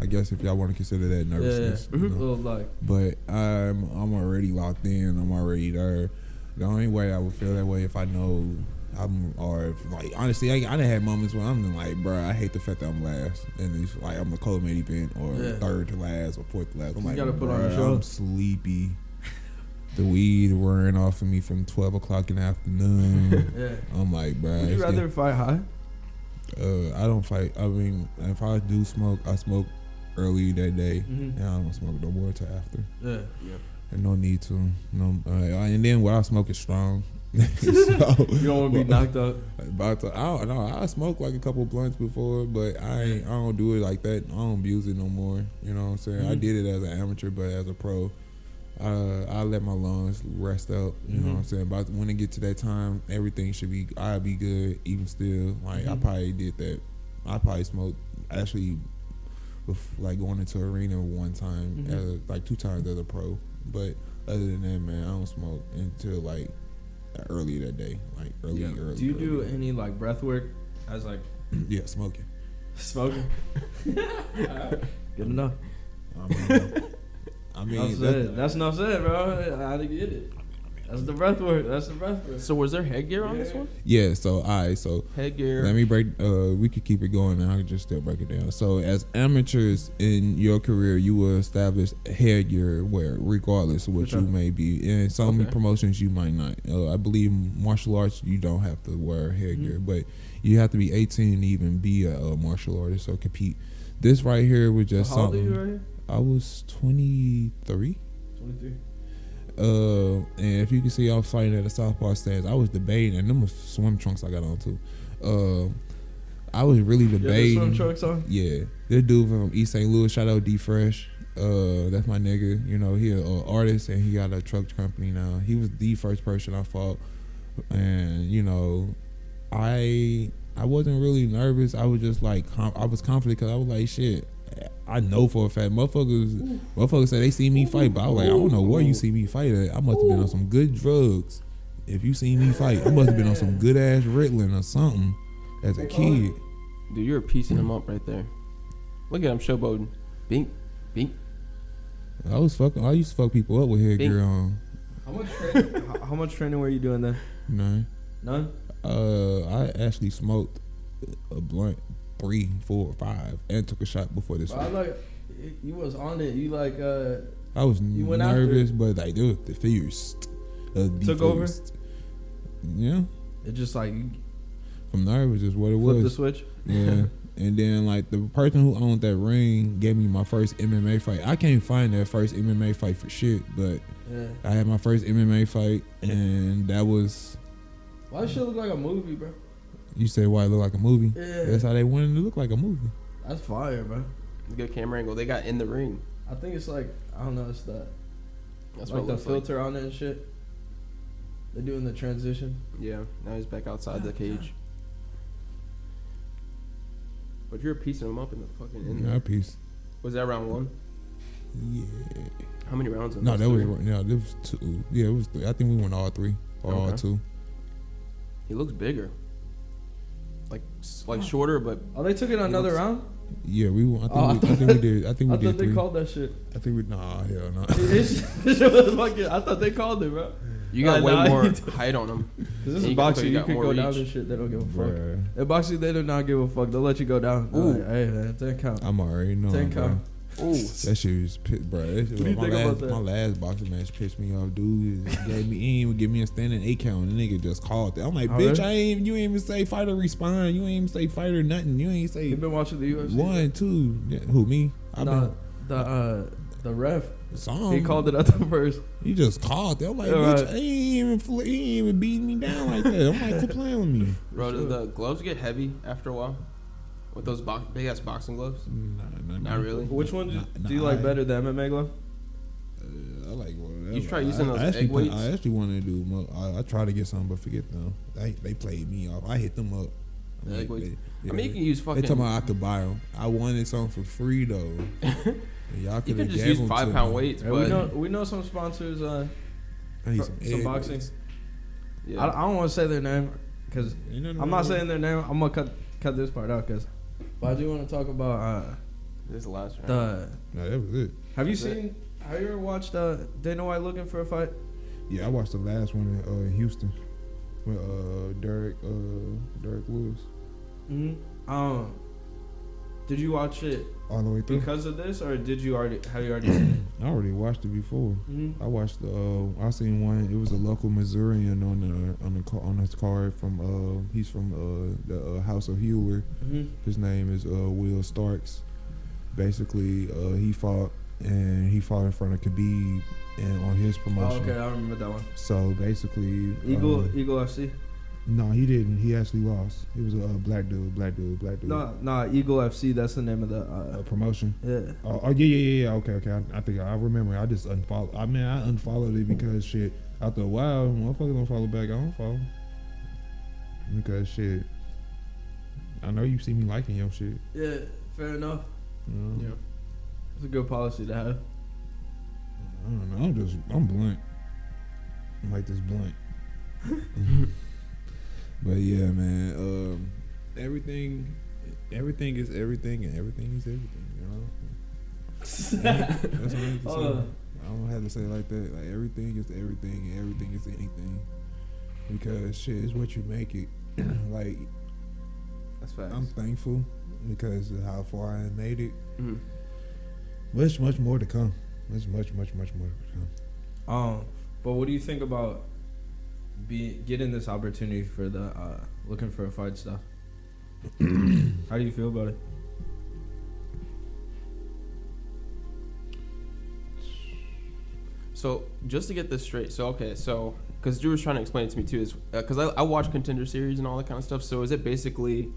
I guess if y'all want to consider that nervousness. Mm-hmm. you know. Like. but I'm I'm already locked in. I'm already there. The only way I would feel that way if I know I'm or if, like honestly, I I done had moments where I'm like, bro, I hate the fact that I'm last and it's like I'm a cold main event or Yeah. third to last or fourth to last. I'm You like, gotta put on a show. I'm sleepy. The weed wearing off of me from twelve o'clock in the afternoon. Yeah. I'm like, bro. Would you rather fight high? Uh, I don't fight. I mean, if I do smoke, I smoke early that day, Mhm. and I don't smoke no more till after. Yeah. And no need to. No, uh, and then what I smoke is strong. so, You don't want to be knocked up. About to, I don't know. I smoked like a couple blunts before, but I ain't, I don't do it like that. I don't abuse it no more. You know what I'm saying? I Mhm. did it as an amateur, but as a pro, uh, I let my lungs rest up. You know what I'm Mhm. saying? But when it get to that time, everything should be. I'll be good even still. Like I Mhm. probably did that. I probably smoked actually, like going into arena one time, Mhm. as a, like two times as a pro. But other than that, man, I don't smoke until like early that day, like early, Yeah. early. Do you do any like breath work as like yeah, smoking. smoking? Good enough. I I mean Enough that- said. That's enough said, bro. I had to get it. That's the breath work. That's the breath work. So was there headgear on this one? yeah. So I so Headgear. let me break. Uh, we could keep it going, and I could just still break it down. So as amateurs in your career, you will establish headgear wear, regardless of what For you may be. In some Okay. promotions, you might not. Uh, I believe martial arts, you don't have to wear headgear, Mhm. but you have to be 18 to even be a, a martial artist or compete. This right here was just How old are something. You right here? I was 23. 23. Uh, and if you can see, I was fighting at the Southpaw stands. I was debating, and them swim trunks I got on too. Uh, I was really You have the debating. swim trunks on? Yeah, this dude from East St. Louis, shout out D Fresh. Uh, that's my nigga. You know, he a uh, artist and he got a truck company now. He was the first person I fought, and you know, I I wasn't really nervous. I was just like com- I was confident because I was like, shit. I know for a fact, motherfuckers, motherfuckers say they see me fight, but I was like, I don't know where you see me fight at. I must have been on some good drugs. If you see me fight, I must have been on some good ass Ritalin or something as a kid. Dude, you're piecing him up right there. Look at him showboating. Bink, bink. I was fucking. I used to fuck people up with headgear on. How much training? how, how much training were you doing then? None. None. uh, I actually smoked a blunt, three, four, five, and took a shot before this. I like you was on it. You like uh I was you went nervous, but like it was the fierce. Uh, the Took over? fierce. Yeah, it just like from nervous is what it flipped the was. switch. Yeah. And then like the person who owned that ring gave me my first MMA fight. I can't find that first MMA fight for shit, but Yeah. I had my first MMA fight, and that was Why does shit look like a movie, bro? You said why it looked like a movie. Yeah. That's how they wanted it to look like a movie. That's fire, bro. Good camera angle. They got in the ring. I think it's like I don't know. It's that That's like what it the looks filter on it and shit. They're doing the transition. Yeah. Now he's back outside the cage. But you're piecing him up in the fucking in Yeah, there. piece. Was that round one? Yeah. How many rounds? in No, those that was three? no, that was two. Yeah, it was. Three. I think we went all three or all Okay. two. He looks bigger. Like s- like shorter, but Oh, they took it another looks- round. Yeah, we. I think, Oh, I we, I think we did. I think I we did thought they three. called that shit. I think we. Nah, hell no. This shit was fucking- I thought they called it, bro. you got Nah, way nah, more you do. height on them. Cause this And is you got- boxing. you You, got can more go down reach. and shit. They don't give a fuck. Bruh. In boxing, they do not give a fuck. They'll let you go down. Ooh. Like, hey, man, ten count. I'm already knowing. Ten bro. count. Ooh. That shit was pit, bro. That shit, What do you my think last, about that? My last boxing match pissed me off, dude. Gave me, he ain't even give me a standing eight count. The nigga just called that. I'm like, Oh, bitch, really? I ain't. You ain't even say fighter respond. You ain't even say fighter nothing. You ain't say You been watching the UFC? one, two. Yeah, who me? I the, been the uh the ref. some. he called it at the first. He just called that. I'm like, Yeah, bitch, right. he ain't even. fl- He ain't even beating me down like that. I'm like, quit playing with me. Bro, do the gloves get heavy after a while? With those bo- big ass boxing gloves? Nah, nah, Not really. Which one do, Nah, do you nah, like I- better, the MMA glove? Uh, I like whatever. You try using I, those I actually, egg weights? I actually want to do. Mo- I, I try to get some, but forget them. They they played me off. I hit them up. The Like, egg weights? they- I mean, you can use fucking. They fucking. talking about I could buy them. I wanted some for free though. And y'all you could can just use five pound weights, Yeah, we but know we know some sponsors. Uh, I need some, some egg boxing. weights. yeah. I, I don't want to say their name because Ain't nothing I'm wrong not with saying their name. I'm gonna cut cut this part out because. But I do want to talk about uh, this last round. the. No, that was it. Have you That's it. seen? Have you ever watched uh, Dana White looking for a fight? Yeah, I watched the last one in uh, Houston with uh, Derrick uh, Derrick Lewis Mm-hmm. Um, did you watch it all the way through. because of this, or did you already have you already seen I already watched it before. Mm-hmm. I watched the. Uh, I seen one. It was a local Missourian on the on the ca- on his card from. Uh, he's from uh, the uh, House of Hewler. Mm-hmm. His name is uh, Will Starks. Basically, uh, he fought and he fought in front of Khabib and on his Oh, promotion. okay, I remember that one. So basically, Eagle, uh, Eagle FC. No, he didn't. He actually lost. He was a uh, black dude, black dude, black dude. No, no, Eagle FC. That's the name of the. Uh, Uh, promotion. yeah. Oh, oh yeah, yeah, yeah, yeah. Okay, okay. I, I think I remember. I just unfollowed. I mean, I unfollowed it because shit. After a while, motherfuckers don't follow back. I don't follow because shit. I know you see me liking your shit. Yeah, fair enough. You know? yeah. It's a good policy to have. I don't know. I'm just I'm blunt. I'm like this blunt. but yeah, man. Um, everything, everything is everything, and everything is everything. You know. That's what I have to say. Uh. I don't have to say it like that. Like everything is everything, and everything is anything. Because shit is what you make it. like That's facts. I'm thankful because of how far I made it. Mhm. Much, much more to come. Much, much, much, much more to come. Um, but what do you think about be getting this opportunity for the uh, looking for a fight stuff? How do you feel about it? So just to get this straight, so okay, so because Drew was trying to explain it to me too, is because I, I watch contender series and all that kind of stuff. So is it basically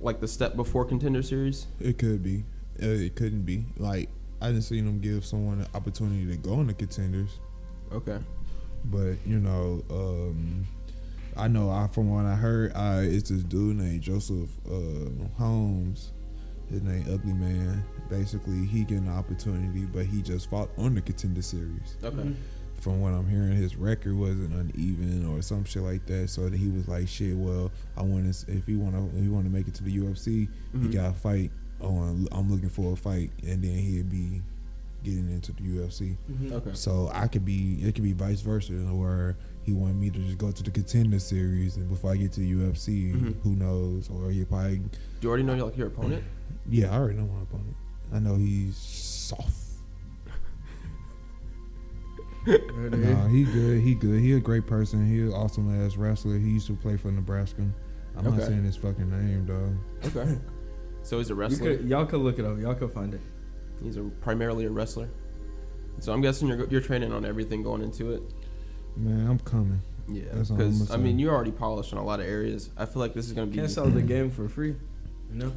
like the step before contender series? It could be. Uh, it couldn't be. Like I didn't see them give someone an opportunity to go into contenders, Okay. But you know, um, I know. I from what I heard, uh, it's this dude named Joseph uh, Holmes. His name Ugly Man. Basically, he get an opportunity, but he just fought on the contender series. Okay. From what I'm hearing, his record wasn't uneven or some shit like that. So he was like, "Shit, well, I want to. If he want to, he want to make it to the UFC, Mhm. he got to fight on. I'm looking for a fight, and then he'd be getting into the UFC. Okay. So I could be, it could be vice versa, where he wanted me to just go to the contender series, and before I get to the UFC, Mhm. who knows? Or he probably, Do you already know like your opponent? yeah, I already know my opponent. I know he's soft. Nah, he good. He good. He a great person. He an awesome ass wrestler. He used to play for Nebraska. I'm not saying his fucking name, dog. Okay. so he's a wrestler. could, y'all could look it up. Y'all could find it. He's a primarily a wrestler. So I'm guessing you're you're training on everything going into it. Man, I'm coming. Yeah. That's I'm Because I mean you're already polished in a lot of areas. I feel like this is gonna be. Can't sell the game for free. You know.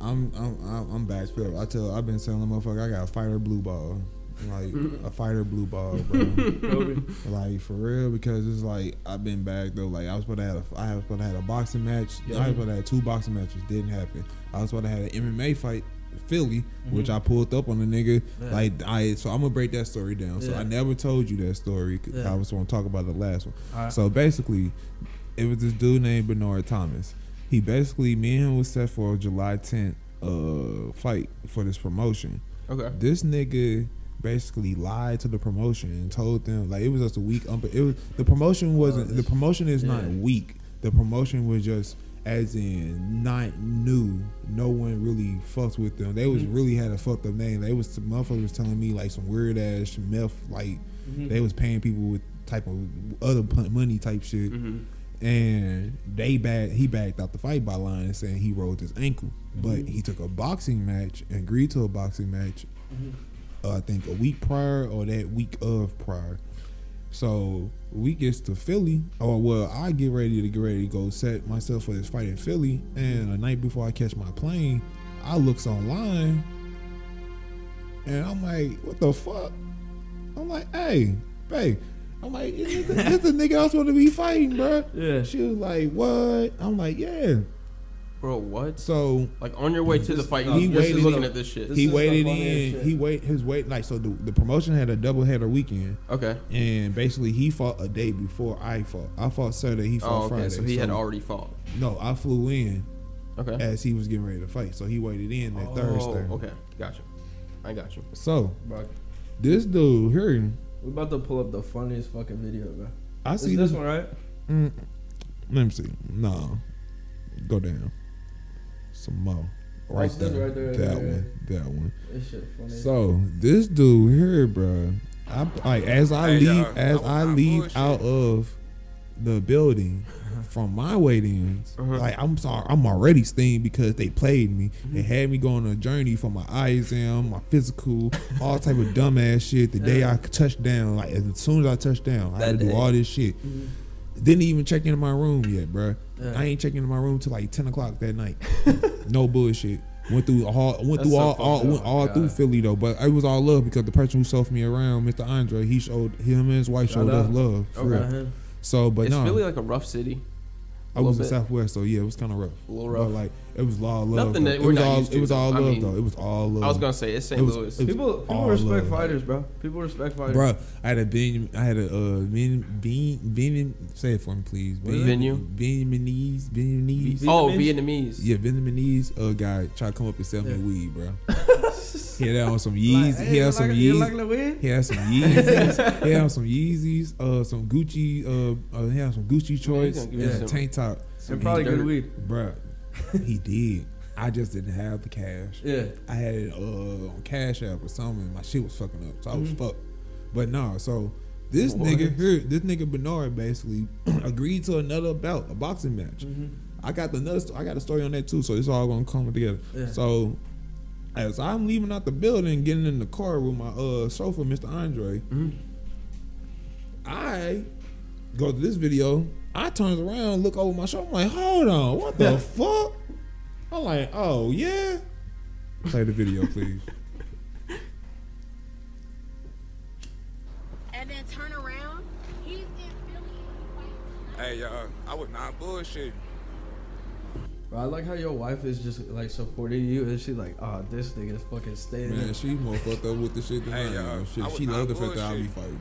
I'm I'm I'm, I'm backed up. I tell I've been telling the motherfucker I got a fighter blue ball. Like a fighter blue ball, bro. Like for real, because it's like I've been back though. Like I was supposed to have a, I was supposed to have a boxing match. Yeah. I was supposed to have two boxing matches. Didn't happen. I was supposed to have an MMA fight, Philly, which Mhm. I pulled up on the nigga. Yeah. Like I, so I'm gonna break that story down. So I never told you that story. I was gonna talk about the last one. Alright. So basically, it was this dude named Bernard Thomas. He basically, me and him was set for a July 10th uh, fight for this promotion. Okay. This nigga basically lied to the promotion and told them like it was just a week. Um, it was the promotion wasn't the promotion is not Yeah. weak. The promotion was just as in not new. No one really fucked with them. They was Mm-hmm. really had a fucked up name. They was some motherfuckers was telling me like some weird ass meth like Mm-hmm. they was paying people with type of other money type shit. Mm-hmm. And they back he backed out the fight by lying saying he rolled his ankle, but Mm-hmm. he took a boxing match and agreed to a boxing match. Uh, I think a week prior or that week of prior. So we gets to Philly. Oh well, I get ready to get ready to go set myself for this fight in Philly. And the night before I catch my plane, I looks online, and I'm like, "What the fuck?" I'm like, "Hey, babe." I'm like, "This the, this the nigga I was supposed to be fighting, bro." Yeah. She was like, "What?" I'm like, "Yeah." Bro, what? So Like on your way to the fight, He you you're just waited- looking at this shit. This he is the waited funniest in. shit. He wait his wait like so. The, the promotion had a double header weekend. Okay. And basically, he fought a day before I fought. I fought Saturday. He fought Oh, okay. Friday. So he had already fought. No, I flew in Okay. as he was getting ready to fight. So he waited in that Oh, Thursday. okay. Gotcha. I got you. So Bro, this dude here, we about to pull up the funniest fucking video, bro. I This see is this one, right? Mm, let me see. No, go down. Some more. Right That's this there. right there, that right one. That one. This shit funny. So this dude here, bro. I like as I Hey, leave y'all, as that was I leave bullshit. out of the building from my wait-ins. Uh-huh. Like I'm sorry, I'm already steamed because they played me. They Mm-hmm. had me go on a journey for my eye exam, my physical, all type of dumbass shit. The day I touched down, like as soon as I touched down, I had That to do all this shit. Didn't even check into my room yet, bro. Yeah. I ain't checking into my room till like ten o'clock that night. no bullshit. Went through all went That's through so all, all up. went all oh God. through Philly though, but it was all love because the person who sold me around, Mr. Andre, he showed him and his wife Shout showed us out. love. For Okay. real. So, but Is no, Philly like a rough city? I was a in? Southwest, so yeah, it was kind of rough. A little But rough. like it was all love. Nothing though. that it we're was not all used to, it was all though. I love mean, though. It was all love. I was gonna say it's St. It was- Louis. it was People, people all respect love. fighters, bro. People respect fighters. Bro, I had a Benjamin, I had a uh, Ben, Ben, Ben, say it for me, please. What is it? Venue? Benjaminese, Benjaminese. oh, Vietnamese? Vietnamese. Yeah, Vietnamese uh, guy tried to come up and sell me weed, bro. he had on some Yeezys. Like, he hey, had some like, Yeezys. like the he had some Yeezys. he had some Yeezys. Uh, some Gucci. Uh, uh he had some Gucci choice gonna and you a some- tank top. And probably dirt. good weed. Bruh, he did. I just didn't have the cash. Yeah. I had it uh, on Cash App or something. My shit was fucking up, so I was Mm-hmm. fucked. But no, so this What? nigga here, this nigga Bernard basically agreed to another bout, a boxing match. Mm-hmm. I got the another, I got a story on that too. So it's all gonna come together. Yeah. So as I'm leaving out the building, getting in the car with my uh sofa, Mr. Andre, Mm-hmm. I go to this video. I turns around, look over my shoulder. I'm like, hold on, what the fuck? I'm like, oh yeah. Play the video, please. and then turn around. He's in Philly. Hey, y'all, I was not bullshitting. Bro, I like how your wife is just like supporting you, and she's like, "Oh, this nigga's fucking staying." Man, she more fucked up with the shit than Hey, I y'all, am. I Shit, was she not love the fact that I be fighting.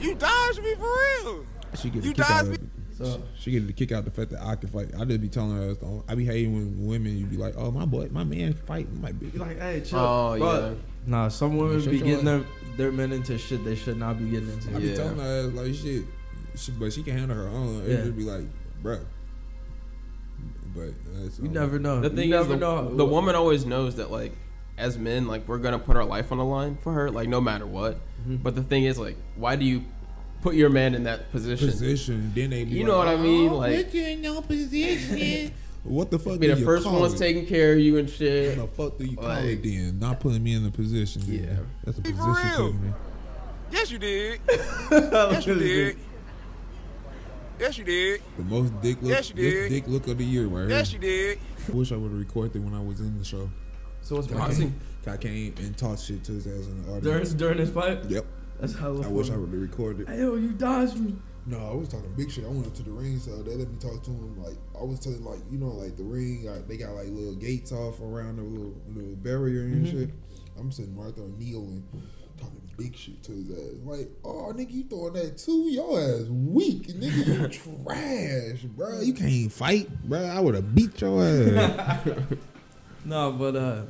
You dodged me for real. She get You the kick out dodged of So- she get the kick out the fact that I can fight. I just be telling her, don't- I be hating when women you be like, oh my boy, my man can fight. I'm like, Be bitch, like, "Hey, chill." Oh, Bro, yeah. Nah, some women be getting their ass. their men into shit they should not be getting into. I be Yeah. telling her ass like shit, she, but she can handle her own. It Yeah. just be like, bruh. But that's You never know. The You thing is, never the, know. the woman always knows that like, as men, like we're gonna put our life on the line for her, like no matter what. Mm-hmm. But the thing is, like, why do you put your man in that position? position. Then they be You like, know what I mean? "Oh, Like- put you in no position. what the fuck? Be the you first call one's it? taking care of you and shit. What the fuck do you call it then? Not putting me in the position. then. Yeah. that's a position. for real. putting me. Yes, you did. yes, you did. Yes, you did. The most dick look. Yes, you did. dick look of the year right Yes, here. you did. I wish I would have recorded it when I was in the show. So it's I boxing. I came and talked shit to his ass in the audience. during during this fight, Yep. that's hella I wish I would have recorded. Hey, yo, you dodged me. No, I was talking big shit. I went up to the ring, so they let me talk to him. Like I was telling, like you know, like the ring, uh, they got like little gates off around the little little barrier and shit. I'm sitting right there kneeling, talking big shit to his ass. Like, oh nigga, you throwing that too? Your ass weak, nigga. You trash, bro. You can't fight, bro. I would have beat your ass. No, but uh,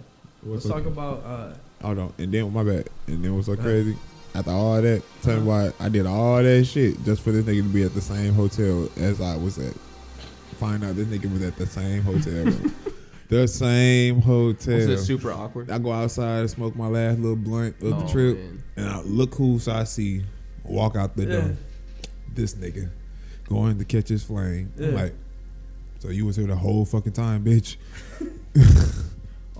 let's What's talk about uh, Hold on, and then my bad. And then what's so crazy? After all that, tell me why I did all that shit just for this nigga to be at the same hotel as I was at. Find out this nigga was at the same hotel. room. the same hotel. Was it super awkward? I go outside, and smoke my last little blunt of the Oh, trip, man. And I look who so I see walk out the Yeah. door. This nigga going to catch his flame. I'm Yeah. like, so you was here the whole fucking time, bitch.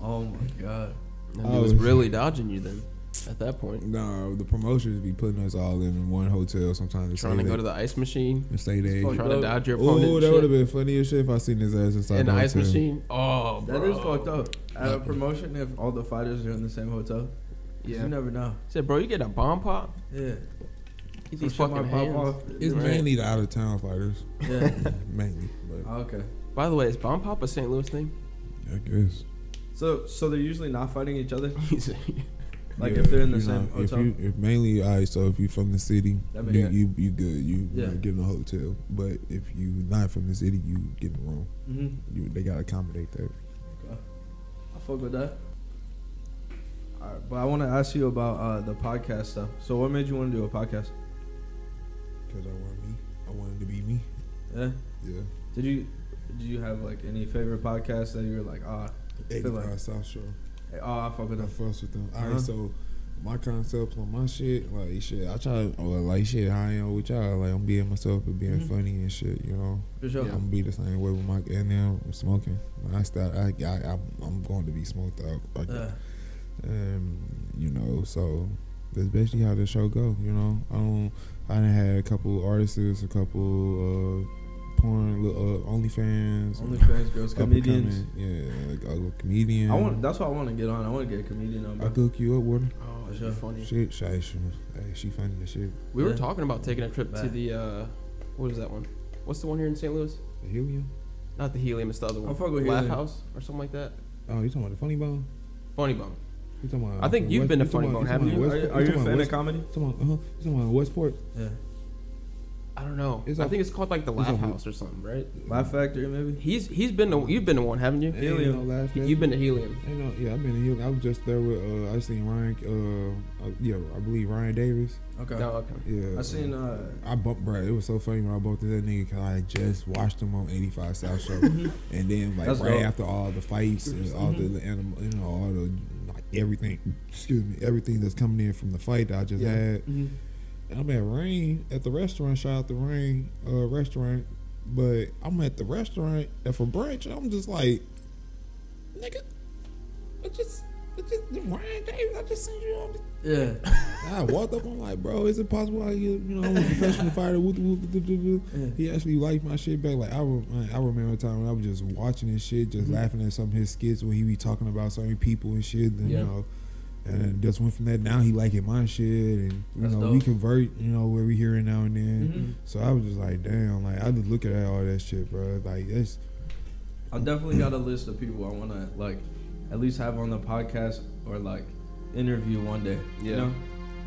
Oh my god. And he was was- really dodging you then. At that point, No, the promotions be putting us all in one hotel sometimes. trying to go to the ice machine, and stay there. Fuck trying to dodge your opponent. Oh, that would have been funny as shit if I seen his ass inside in the ice hotel. machine. Oh, That bro. is fucked up. At a promotion, if all the fighters are in the same hotel, Yeah. you never know. Said, bro, you get a bomb pop. Yeah. Get these shit fucking might pop off. It's Right. mainly the out of town fighters, Yeah. mainly. But okay. By the way, is bomb pop a St. Louis thing? I guess. So, so they're usually not fighting each other. Like Yeah, if they're in the you same know, if you if mainly all right, so if you're from the city, That you, you you good. You, Yeah. you get in a hotel. But if you not from the city, you get in the room. mm-hmm. You they gotta accommodate that. I fuck with that. Right, but I want to ask you about uh, the podcast stuff. So, what made you want to do a podcast? Cause I want me. I wanted to be me. Yeah. Yeah. Did you did you have like any favorite podcasts that you were like, ah, Eighty Feel like- South Show. hey, oh, I fuck with I them. fuss with them. All right, Uh-huh. so my concepts on my shit, like shit, I try to, like shit, how I am with y'all, like I'm being myself and being Mhm. funny and shit, you know. For sure. I'm gonna be the same way with my and now I'm smoking. When I start, I, I, I I'm going to be smoked out. Like, Yeah. Um, you know, so that's basically how the show go. You know, I don't. I done had a couple artists, a couple uh, porn, little, uh, OnlyFans, OnlyFans girls, up-and-coming, comedians. yeah, like a comedian. I want. That's what I want to get on. I want to get a comedian on. I Bro. cook you up with her. Oh, For that'd funny. Shit, shy, she, hey, she funny as shit. We were talking about taking a trip to the uh, what is that one? What's the one here in St. Louis? The helium. Not the Helium, it's the other one. fuck with Laugh Helium. House or something like that. Oh, you talking about the funny bone? Funny Bone. You talking about? I think you've West- been to you talking Funny about- Bone, you haven't you? about Are you, are you a talking about fan of comedy? you talking about, uh-huh, you talking about Westport? Yeah. I don't know. It's I off- think it's called like the Laugh off- House or something, right? Laugh Factory, maybe. He's he's been to you've been to one, haven't you? Ain't Helium. no laugh You've been to Helium. Ain't no, yeah, I've been in Helium. I was just there with, uh, I seen Ryan, uh, uh, yeah, I believe Ryan Davis. Okay. No, okay. Yeah. I seen. Uh, I bumped, bro. It was so funny when I bumped into that nigga because I had just watched him on 85 South Show, and then like That's right dope. after all the fights and all the animal, you know, all the like everything. Excuse me, everything that's coming in from the fight that I just Yeah. had. mhm. I'm at Rain at the restaurant. Shout out to Rain uh, restaurant, but I'm at the restaurant and for brunch. I'm just like, nigga, I just, just Ryan Davis. I just seen you on. The, Yeah. I walked up. I'm like, bro, is it possible I get, you know, I'm a professional fighter? He actually liked my shit back. Like I, re- I remember a time when I was just watching his shit, just laughing at some of his skits when he be talking about certain people and shit. And, Yeah. You know, and just went from that. Now he liking my shit, and you That's know we convert. You know where we hear it now and then. Mhm. So I was just like, damn, like I just look at all that shit, bro. Like it's I definitely got a list of people I want to like at least have on the podcast or like interview one day. You Yeah. know?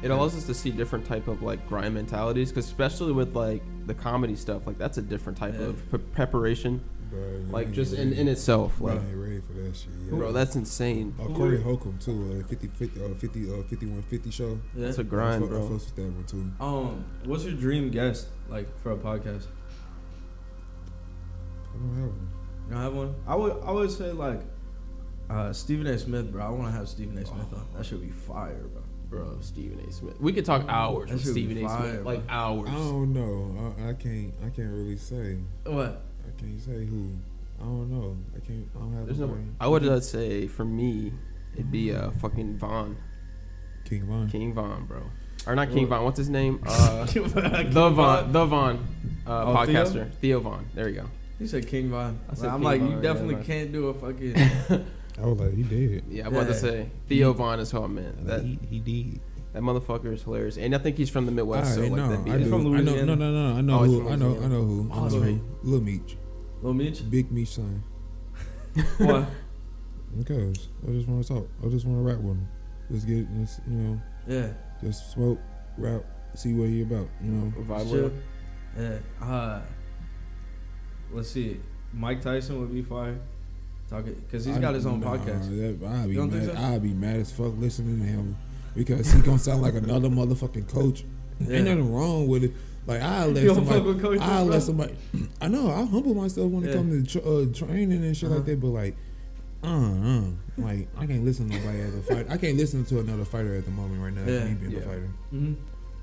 It allows us to see different type of like grind mentalities, because especially with like the comedy stuff, like that's a different type Yeah. of pre- preparation, bro, like just in, in itself. Bro, Like, ain't ready for that shit. Yeah. bro, that's insane. Uh, Corey Holcomb too, uh, 50, 50, uh, 50, uh, 5150 show. Yeah. It's a I grind, fuck- I bro. fucks with that one too. Um, what's your dream guest like for a podcast? I don't have one. You don't have one? I would I would say like uh, Stephen A. Smith, bro. I want to have Stephen A. Smith on. That should be fire, bro. Bro, Stephen A. Smith. We could talk hours That with should be Stephen A. fire, Smith, bro. like hours. I don't know. I, I can't. I can't really say. What? I can't say who. I don't know. I can't. I don't have. There's a no. brain. I would uh, say for me, it'd be uh fucking Von, King Von. King Von, bro, or not King Von. What's his name? Uh, the Vaughn, the Vaughn, uh, Oh, podcaster, Theo Von. There you go. He said King Von. I said I'm King like, Von, you definitely man. can't do a fucking. I was like, he did. Yeah, I'm about to say Theo Von is who I meant. That he, he did. that motherfucker is hilarious, and I think he's from the Midwest. so I like know. that'd be I it. do. from I know. Louisiana. No, no, no. I know Oh, he's who. from I know. I Louisiana. know who. Oh, I that's know right. who. Lil Meech. Lil Meech? Big Meech son. what? Because I just want to talk. I just want to rap with him. Just get, just, you know, Yeah. just smoke, rap, see what he about. You know. Vibe Chill. with. Yeah. Uh, let's see. Mike Tyson would be fire. Talking because he's I- got his own nah, podcast. That, I'd be You don't think mad. so? I'd be mad as fuck listening to him because he gonna sound like another motherfucking coach. Yeah. Ain't nothing wrong with it. Like I let You don't fuck somebody, with coaches, I bro? let somebody. I know I humble myself when it comes to tr- uh, training and shit Uh-huh. like that. But like, uh, uh, like I can't listen to nobody as a fighter. I can't listen to another fighter at the moment right now. Yeah. Me being Yeah. a fighter. Mm-hmm.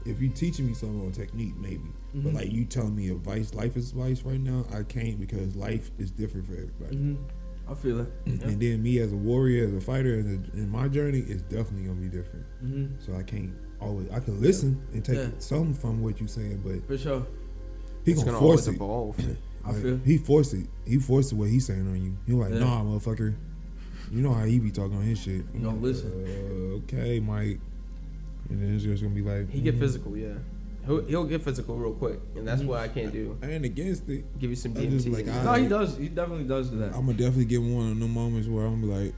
If you teaching me something on technique, maybe. But Mhm. like you telling me advice, life is advice right now, I can't because life is different for everybody. Mm-hmm. I feel it. And then me as a warrior, as a fighter, in, in my journey is definitely gonna be different. Mm-hmm. So I can't always. I can listen and take Yeah. something from what you're saying, but For sure. he It's gonna, gonna force it. evolve. I feel- he forced it. He forced what he's saying on you. He like, Yeah. nah, motherfucker. You know how he be talking on his shit. You gonna like, listen. Uh, okay, Mike. And then it's just gonna be like, He get mm, physical, yeah. He'll, he'll get physical real quick, and that's what I can't do. I ain't against it. Give you some I just DMT. like, I- No, he does. He definitely does do that. I'm gonna definitely get one of them moments where I'm gonna be like,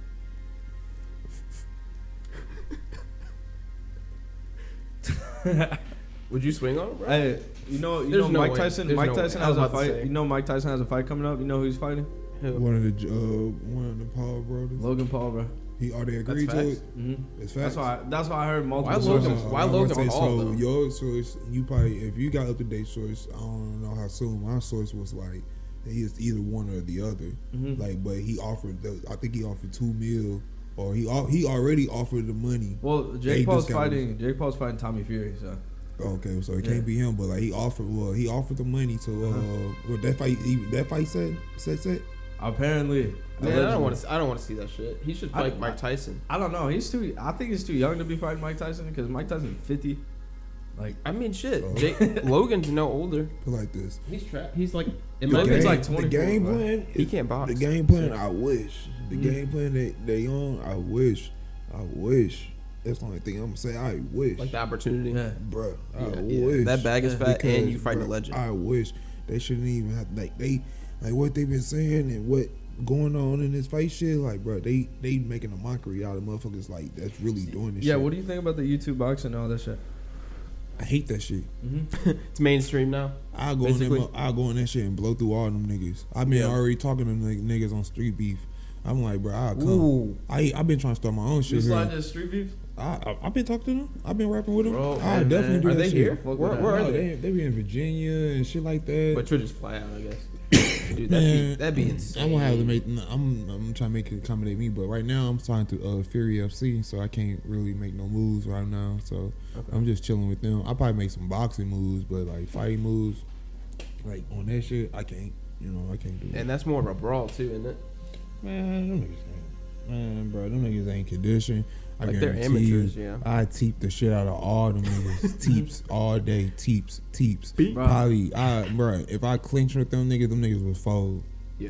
Would you swing on him, bro? Hey, you know, you There's know, no Mike way. Tyson. There's Mike no way. Tyson I was has a about to fight. You know, Mike Tyson has a fight coming up. You know who he's fighting? Who? one of the uh, one of the Paul brothers. Logan Paul, bro. He already That's agreed to it. Mm-hmm. It's That's facts. why. That's why I heard multiple Why sources. Logan- why Logan say, Paul, So your source, you probably if you got up to date source, I don't know how soon. My source was like he is either one or the other. Mhm. Like, but he offered the. I think he offered two mil, or he he already offered the money. Well, Jake Paul's fighting. Jake Paul's fighting Tommy Fury. So Okay, so it Yeah. can't be him, but like he offered. Well, he offered the money to. Uh, Uh-huh. well, that fight. He, that fight said said said. apparently, Man, I don't want to. I don't want to see that shit. He should fight Mike Tyson. I don't know. He's too. I think he's too young to be fighting Mike Tyson because Mike Tyson's fifty. Like I mean, shit. Oh. Jake, Logan's no older. Put like this. He's trapped. He's like. In The my Logan's game, like the game bro. plan. he can't box. The game plan. I wish. The Mhm. game plan that they on. I wish. I wish. That's the only thing I'm gonna say. I wish. like the opportunity. yeah. Bruh, I Yeah, wish. yeah. That bag is Yeah. fat, and Because, you fight a legend. I wish they shouldn't even have like they like what they've been saying and what going on in this fight shit. Like, bro, they they making a mockery out of motherfuckers like that's really doing this. Yeah. shit. What do you think about the YouTube boxing and all that shit? I hate that shit. Mm-hmm. It's mainstream now. I'll go in Basically. there, I'll go in that shit and blow through all them niggas. I've been Yeah. already talking to them like, niggas on street beef. I'm like, bro, I'll come. Ooh. I I've been trying to start my own You shit slide here. to street beef? I, I I've been talking to them. I've been rapping with them. Bro, I hey, definitely man. do Are that they shit. Here? Where, where, are No, they? they? They be in Virginia and shit like that. But you'll just fly out, I guess. Dude, that'd be, that'd be insane. I'm gonna have to make. I'm I'm trying to make it accommodate me, but right now I'm signed to uh, Fury FC, so I can't really make no moves right now. So Okay. I'm just chilling with them. I probably make some boxing moves, but like fighting moves, like on that shit, I can't. You know, I can't do it. And that's more of a brawl too, isn't it? Man, them niggas, ain't, man, bro, them niggas ain't conditioned. I Like, they're amateurs, you, yeah. I teep the shit out of all them niggas. teeps all day, teeps, teeps. Bro. Probably, I, bro, if I clinch with them niggas, them niggas would fold. Yeah.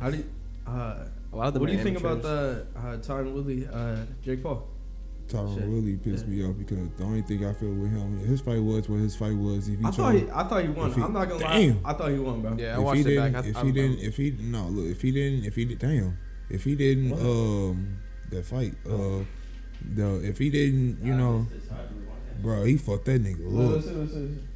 How do you? Uh, A lot of them what do you are think about the uh, Tyron Woodley, uh, Jake Paul? Tyron Shit. really pissed Yeah. me off because the only thing I feel with him, his fight was what his fight was. If he I thought he, I thought he won. he- I'm not gonna Damn. lie. I thought he won, bro. Yeah, I if watched he it didn't, back. I, if I, he I'm- didn't, if he no, look, if he didn't, if he did, damn, if he didn't, um, that fight, uh, the if he didn't, you know, bro, he fucked that nigga up. Listen, listen.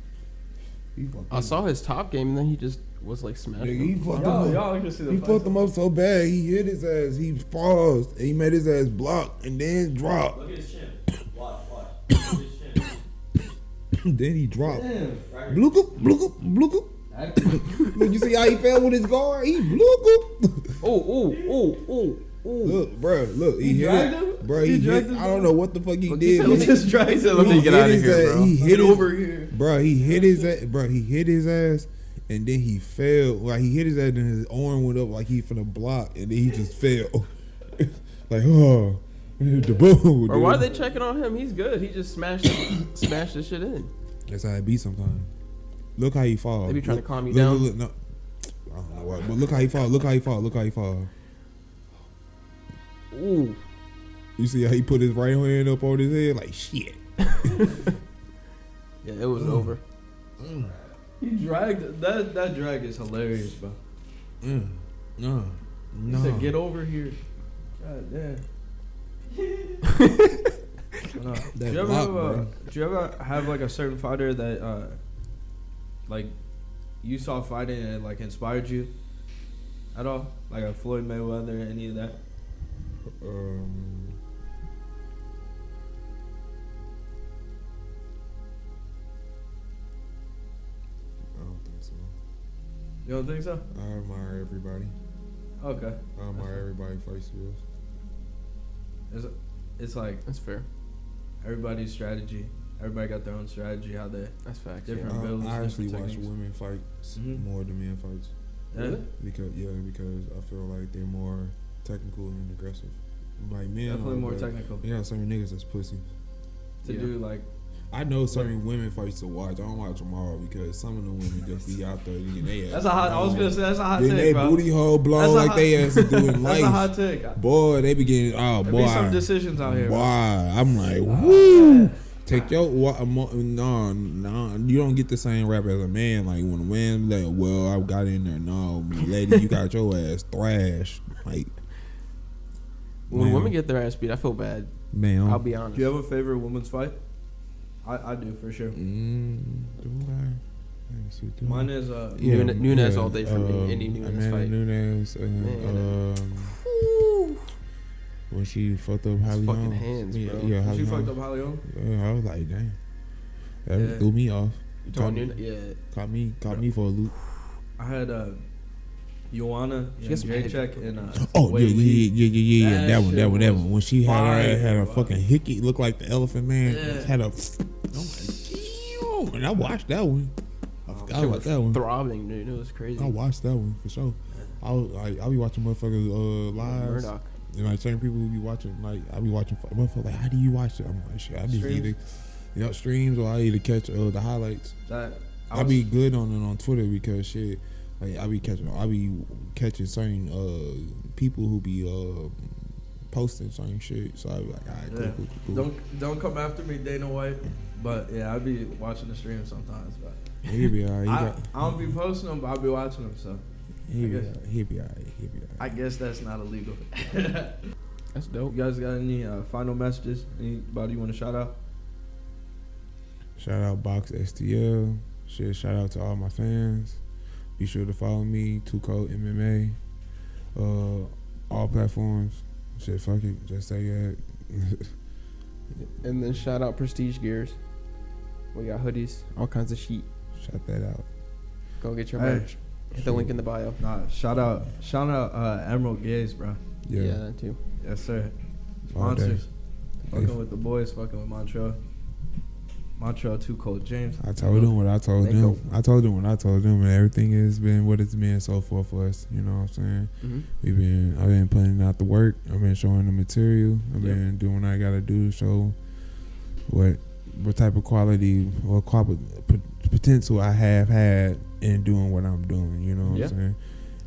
He fucked I that saw his top game, and then he just was like smashing. Nigga, he him. fucked Y'all, him up. y'all can see the He fucked him up so bad. He hit his ass. He paused. And he made his ass block and then drop. Look at his chin. Watch, watch. Look at his chin. then he dropped. Damn. Right here. Blook up, blook up, blook up. Look, you see how he fell with his guard? He blook up. Oh, oh, oh, oh, oh. Look, bro, look, he, He hit it. him? Bro, he, He hit. him I don't know what the fuck he Look, he did. said, but let he- just he said, let me get out of here, ass- bro. He hit Get his, over here. bro. He hit his ass, bro. He hit his ass, and then he fell. Like he hit his ass, and his arm went up like he from the block, and then he just fell. like oh, the boom. Or why are they checking on him? He's good. He just smashed, smashed the shit in. That's how it be sometimes. Look how he fall. They be trying to calm you look, down. Look, look, no. I don't know why, but look how he fall. Look how he fall. Look how he fall. Ooh, You see how he put his right hand up on his head like shit. yeah, it was over. He dragged that. That drag is hilarious, bro. Mm. No, He said, "Get over here." God damn. no. Do you ever block, have a. Do you ever have like a certain fighter that, uh, like, you saw fighting and it, like inspired you at all? Like a Floyd Mayweather, any of that? Um, I don't think so. You don't think so? I admire everybody. Okay. I admire everybody fight skills. It's, it's like that's fair. Everybody's strategy. Everybody got their own strategy. How they that's facts. Different yeah. builds. I, I actually watch women fight mm-hmm. more than men fights. Really? Because yeah, because I feel like they're more technical and aggressive. Like men, Definitely are, more but technical. You got certain niggas that's pussy. To Yeah. do like. I know certain women fights to watch. I don't watch them all because some of the women just be out there getting they ass. That's a hot. I was gonna say that's a hot Then they take, bro. booty hole That's blow a like hot- they ass is doing That's life. a hot take. Boy, they be getting oh There boy. be some decisions out here. Boy, bro. I'm like, ah, woo. Take your wa- a mo- no, no. You don't get the same rap as a man. Like when a man like, well, I got in there. No, lady, you got your ass thrashed. Like, When Man. women get their ass beat, I feel bad. man, I'll be honest. Do you have a favorite women's fight? I, I do for sure. Mm, do I? Let do Mine is uh. Nune- Nunes all day for me. Any Nunes Amanda fight. Nunes, and, Man. um, when she fucked up Holly fucking hands, yeah, bro. Yeah, She Holly fucked up Holly Holm. Yeah, I was like, damn. That Yeah. threw me off. You Caught me, Nunes? Yeah. caught me, caught me for a loop. I had uh, Joanna, She gets mad. check and uh. Oh yeah, yeah, yeah, yeah, yeah, yeah. That That one, that one, that one. When she had her, fire, had a fucking hickey, looked like the elephant man. Yeah. Had a. I'm like. And I watched that one. I forgot Shit about that one. Throbbing, dude. It was crazy. I watched that one for sure. I was like, I be watching motherfuckers uh live. Murdoch. And like certain people who be watching, like I be watching motherfuckers like, how do you watch it? I'm like, shit, I just Streams? either, you know, streams or I either catch uh, the highlights. That I, was- be good on it on Twitter because shit, like I be catching, I be catching certain uh people who be uh posting certain shit. So I be like, all right, cool, Yeah. cool, cool. Don't don't come after me, Dana White. But yeah, I be watching the stream sometimes. But He be alright. He, I, got, I don't be posting them, but I'll be watching them. So he I be guess- He be alright. He be all right. I guess that's not illegal. That's dope. You guys got any uh, final messages? Anybody you want to shout out? Shout out Box STL. Shit, shout out to all my fans. Be sure to follow me, Too Cold MMA. Uh, all platforms. Shit, fuck it. Just say that. And then shout out Prestige Gears. We got hoodies, all kinds of sheet. Shout that out. Go get your Hey. merch. Hit the link in the bio. Nah, shout out, shout out uh, Emerald Gaze, bro. Yeah. Yeah, that too. Yes, sir. All day. Sponsors. Fucking with the boys, fucking with Montrel. Montrel Too Cold James. I told them what I told them. go. I told them what I told them, and everything has been what it's been so far for us. You know what I'm saying? Mm-hmm. We've been, I've been putting out the work. I've been showing the material. I've Yep. been doing what I gotta do to show what what type of quality or potential I have had in doing what I'm doing. You know what Yeah. I'm saying?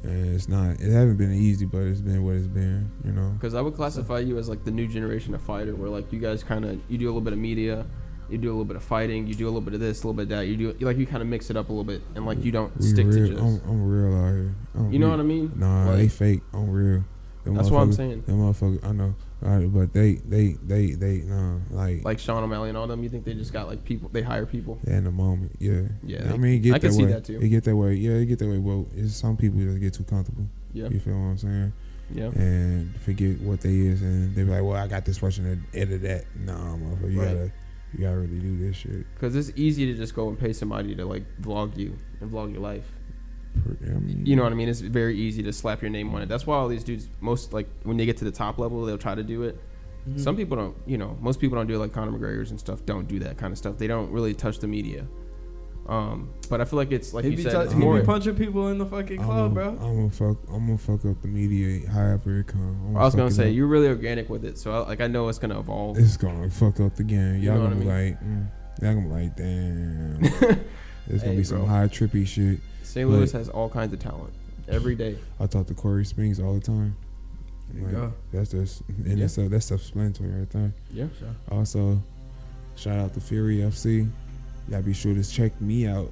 And it's not, it hasn't been easy, but it's been what it's been. You know? Because I would classify you as like the new generation of fighter, where like you guys kind of you do a little bit of media, you do a little bit of fighting, you do a little bit of this, a little bit of that. You do like you kind of mix it up a little bit, and like you don't We stick real, to just. I'm, I'm real out here. I'm you know real. what I mean? Nah, Like- they fake. I'm real. Them That's what I'm saying. Them motherfuckers, I know. Right, but they, they, they, they, nah, like, Like Sean O'Malley and all them. You think they just got like people? They hire people. in the moment, yeah. Yeah, I mean, get I can that see way. that too. It get that way. Yeah, it get that way. Well, it's some people that get too comfortable. Yeah, You feel what I'm saying? yeah. And forget what they is, and they be like, "Well, I got this person to edit that." Nah, motherfucker, you Right. gotta, you gotta really do this shit. Because it's easy to just go and pay somebody to like vlog you and vlog your life. I mean, You know what I mean? It's very easy to slap your name on it. That's why all these dudes, most like when they get to the top level, they'll try to do it. Mm-hmm. Some people don't, you know, most people don't do it like Conor McGregor's and stuff. Don't do that kind of stuff. They don't really touch the media. Um, but I feel like it's like he you be, said, tou- it's he more. be punching people in the fucking club, I'm bro. gonna fuck. I'm gonna fuck up the media, however it come. I was gonna say up. you're really organic with it, so I, like I know it's gonna evolve. It's gonna fuck up the game. You Y'all know what gonna I be like, mm, y'all gonna be like, damn. It's gonna Hey, be some bro. high trippy shit. St. Louis has all kinds of talent every day. I talk to Corey Springs all the time. There you Like, go. That's just and Yeah. that's uh, that's self-explanatory right there. Yeah. Sure. Also, shout out to Fury FC. Y'all be sure to check me out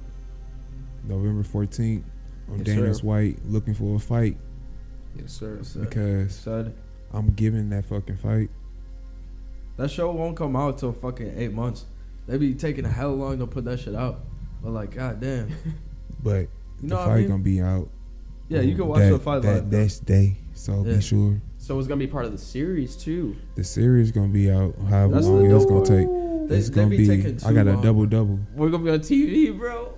November 14th on Yes, Dana's sir. White looking for a fight Yes, sir. Yes, sir. because Said I'm giving that fucking fight. that show won't come out till fucking eight months. They be taking a hell long to put that shit out. But like, god damn. But You know the fight I mean? gonna be out. Yeah, you can watch that, the fight that live. bro. next day. So Yeah. be sure So it's gonna be part of the series too. the series gonna be out. However That's long it's gonna take. They- it's gonna be be. I got a double double. We're gonna be on TV, bro.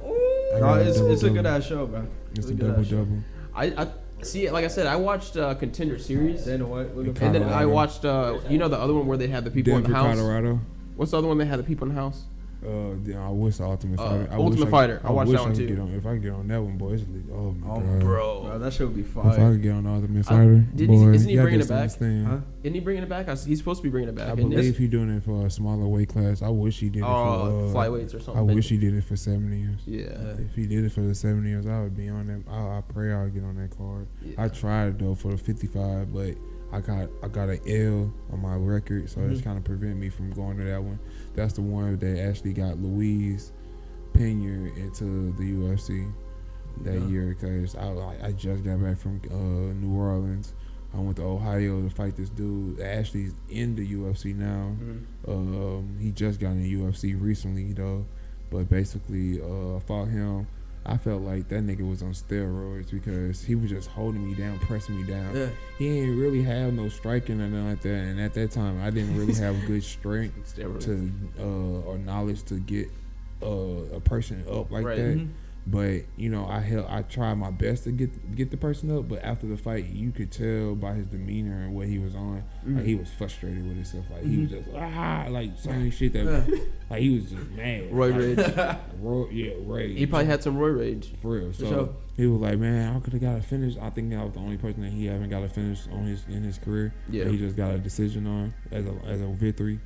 No, it's, double it's a good ass show, bro. It's a a double show. double. I, I see. Like I said, I watched uh, Contender Series, White, look And then I watched. Uh, you know the other one where they had the people Denver, in the house. Colorado. What's the other one they had the people in the house? Uh, yeah, I wish the Ultimate Uh, Fighter. I Ultimate wish Fighter. I I, watched wish that one I could too. Get on, if I could get on that one, boy, it's like, oh my Oh, god, bro, that shit would be fire. If I fire. could get on the Ultimate I- Fighter, didn't boy, isn't he bringing it back? Huh? Isn't he bringing it back? I s he's supposed to be bringing it back. I isn't believe he doing it for a smaller weight class. I wish he did it Oh, for uh, flyweights or something. I wish he did it for seventy years. Yeah. If he did it for the seventy years, I would be on that. I, I pray I'll get on that card. Yeah. I tried though for the fifty-five, but I got I got an L on my record, so Mm-hmm. it's kind of prevent me from going to that one. That's the one that actually got Luis Peña into the UFC that Yeah. year because I I just got back from uh, New Orleans. I went to Ohio to fight this dude. Actually, in the UFC now. Mhm. Um, he just got in the UFC recently though, but basically, uh, I fought him. I felt like that nigga was on steroids because he was just holding me down, pressing me down. Yeah. He ain't really have no striking or nothing like that. And at that time, I didn't really have good strength to uh, or knowledge to get uh, a person up like Right. that. Mhm. But you know, I held, I tried my best to get get the person up. But after the fight, you could tell by his demeanor and what he was on, like he was frustrated with himself. Like he was just ah, like saying shit that, like he was just mad. Roy like, Rage. Roy, yeah, Ray. he probably had some Roid Rage. for real. So sure. he was like, man, I could have got a finish. I think I was the only person that he haven't got a finish on his in his career. Yeah. that he just got a decision on as a as a victory.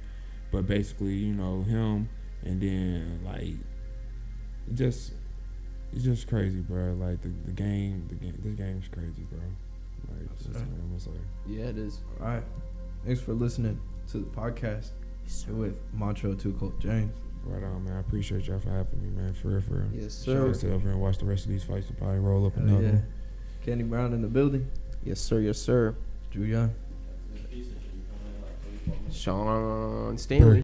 But basically, you know him, and then like, just it's just crazy, bro. Like the, the game, the game, this game's crazy, bro. Like that's what I'm gonna say. Yeah, it is. All right. Thanks for listening to the podcast with Montrel Too Cold James. Right on, man. I appreciate y'all for having me, man. For real, for real. Yes, Sure. sir. Sit over and watch the rest of these fights and probably roll up Hell another. yeah. one. Kenny Brown in the building. Yes, sir. Yes, sir. Drew Young. This pizza should be coming in like 34 minutes. Sean Stanley.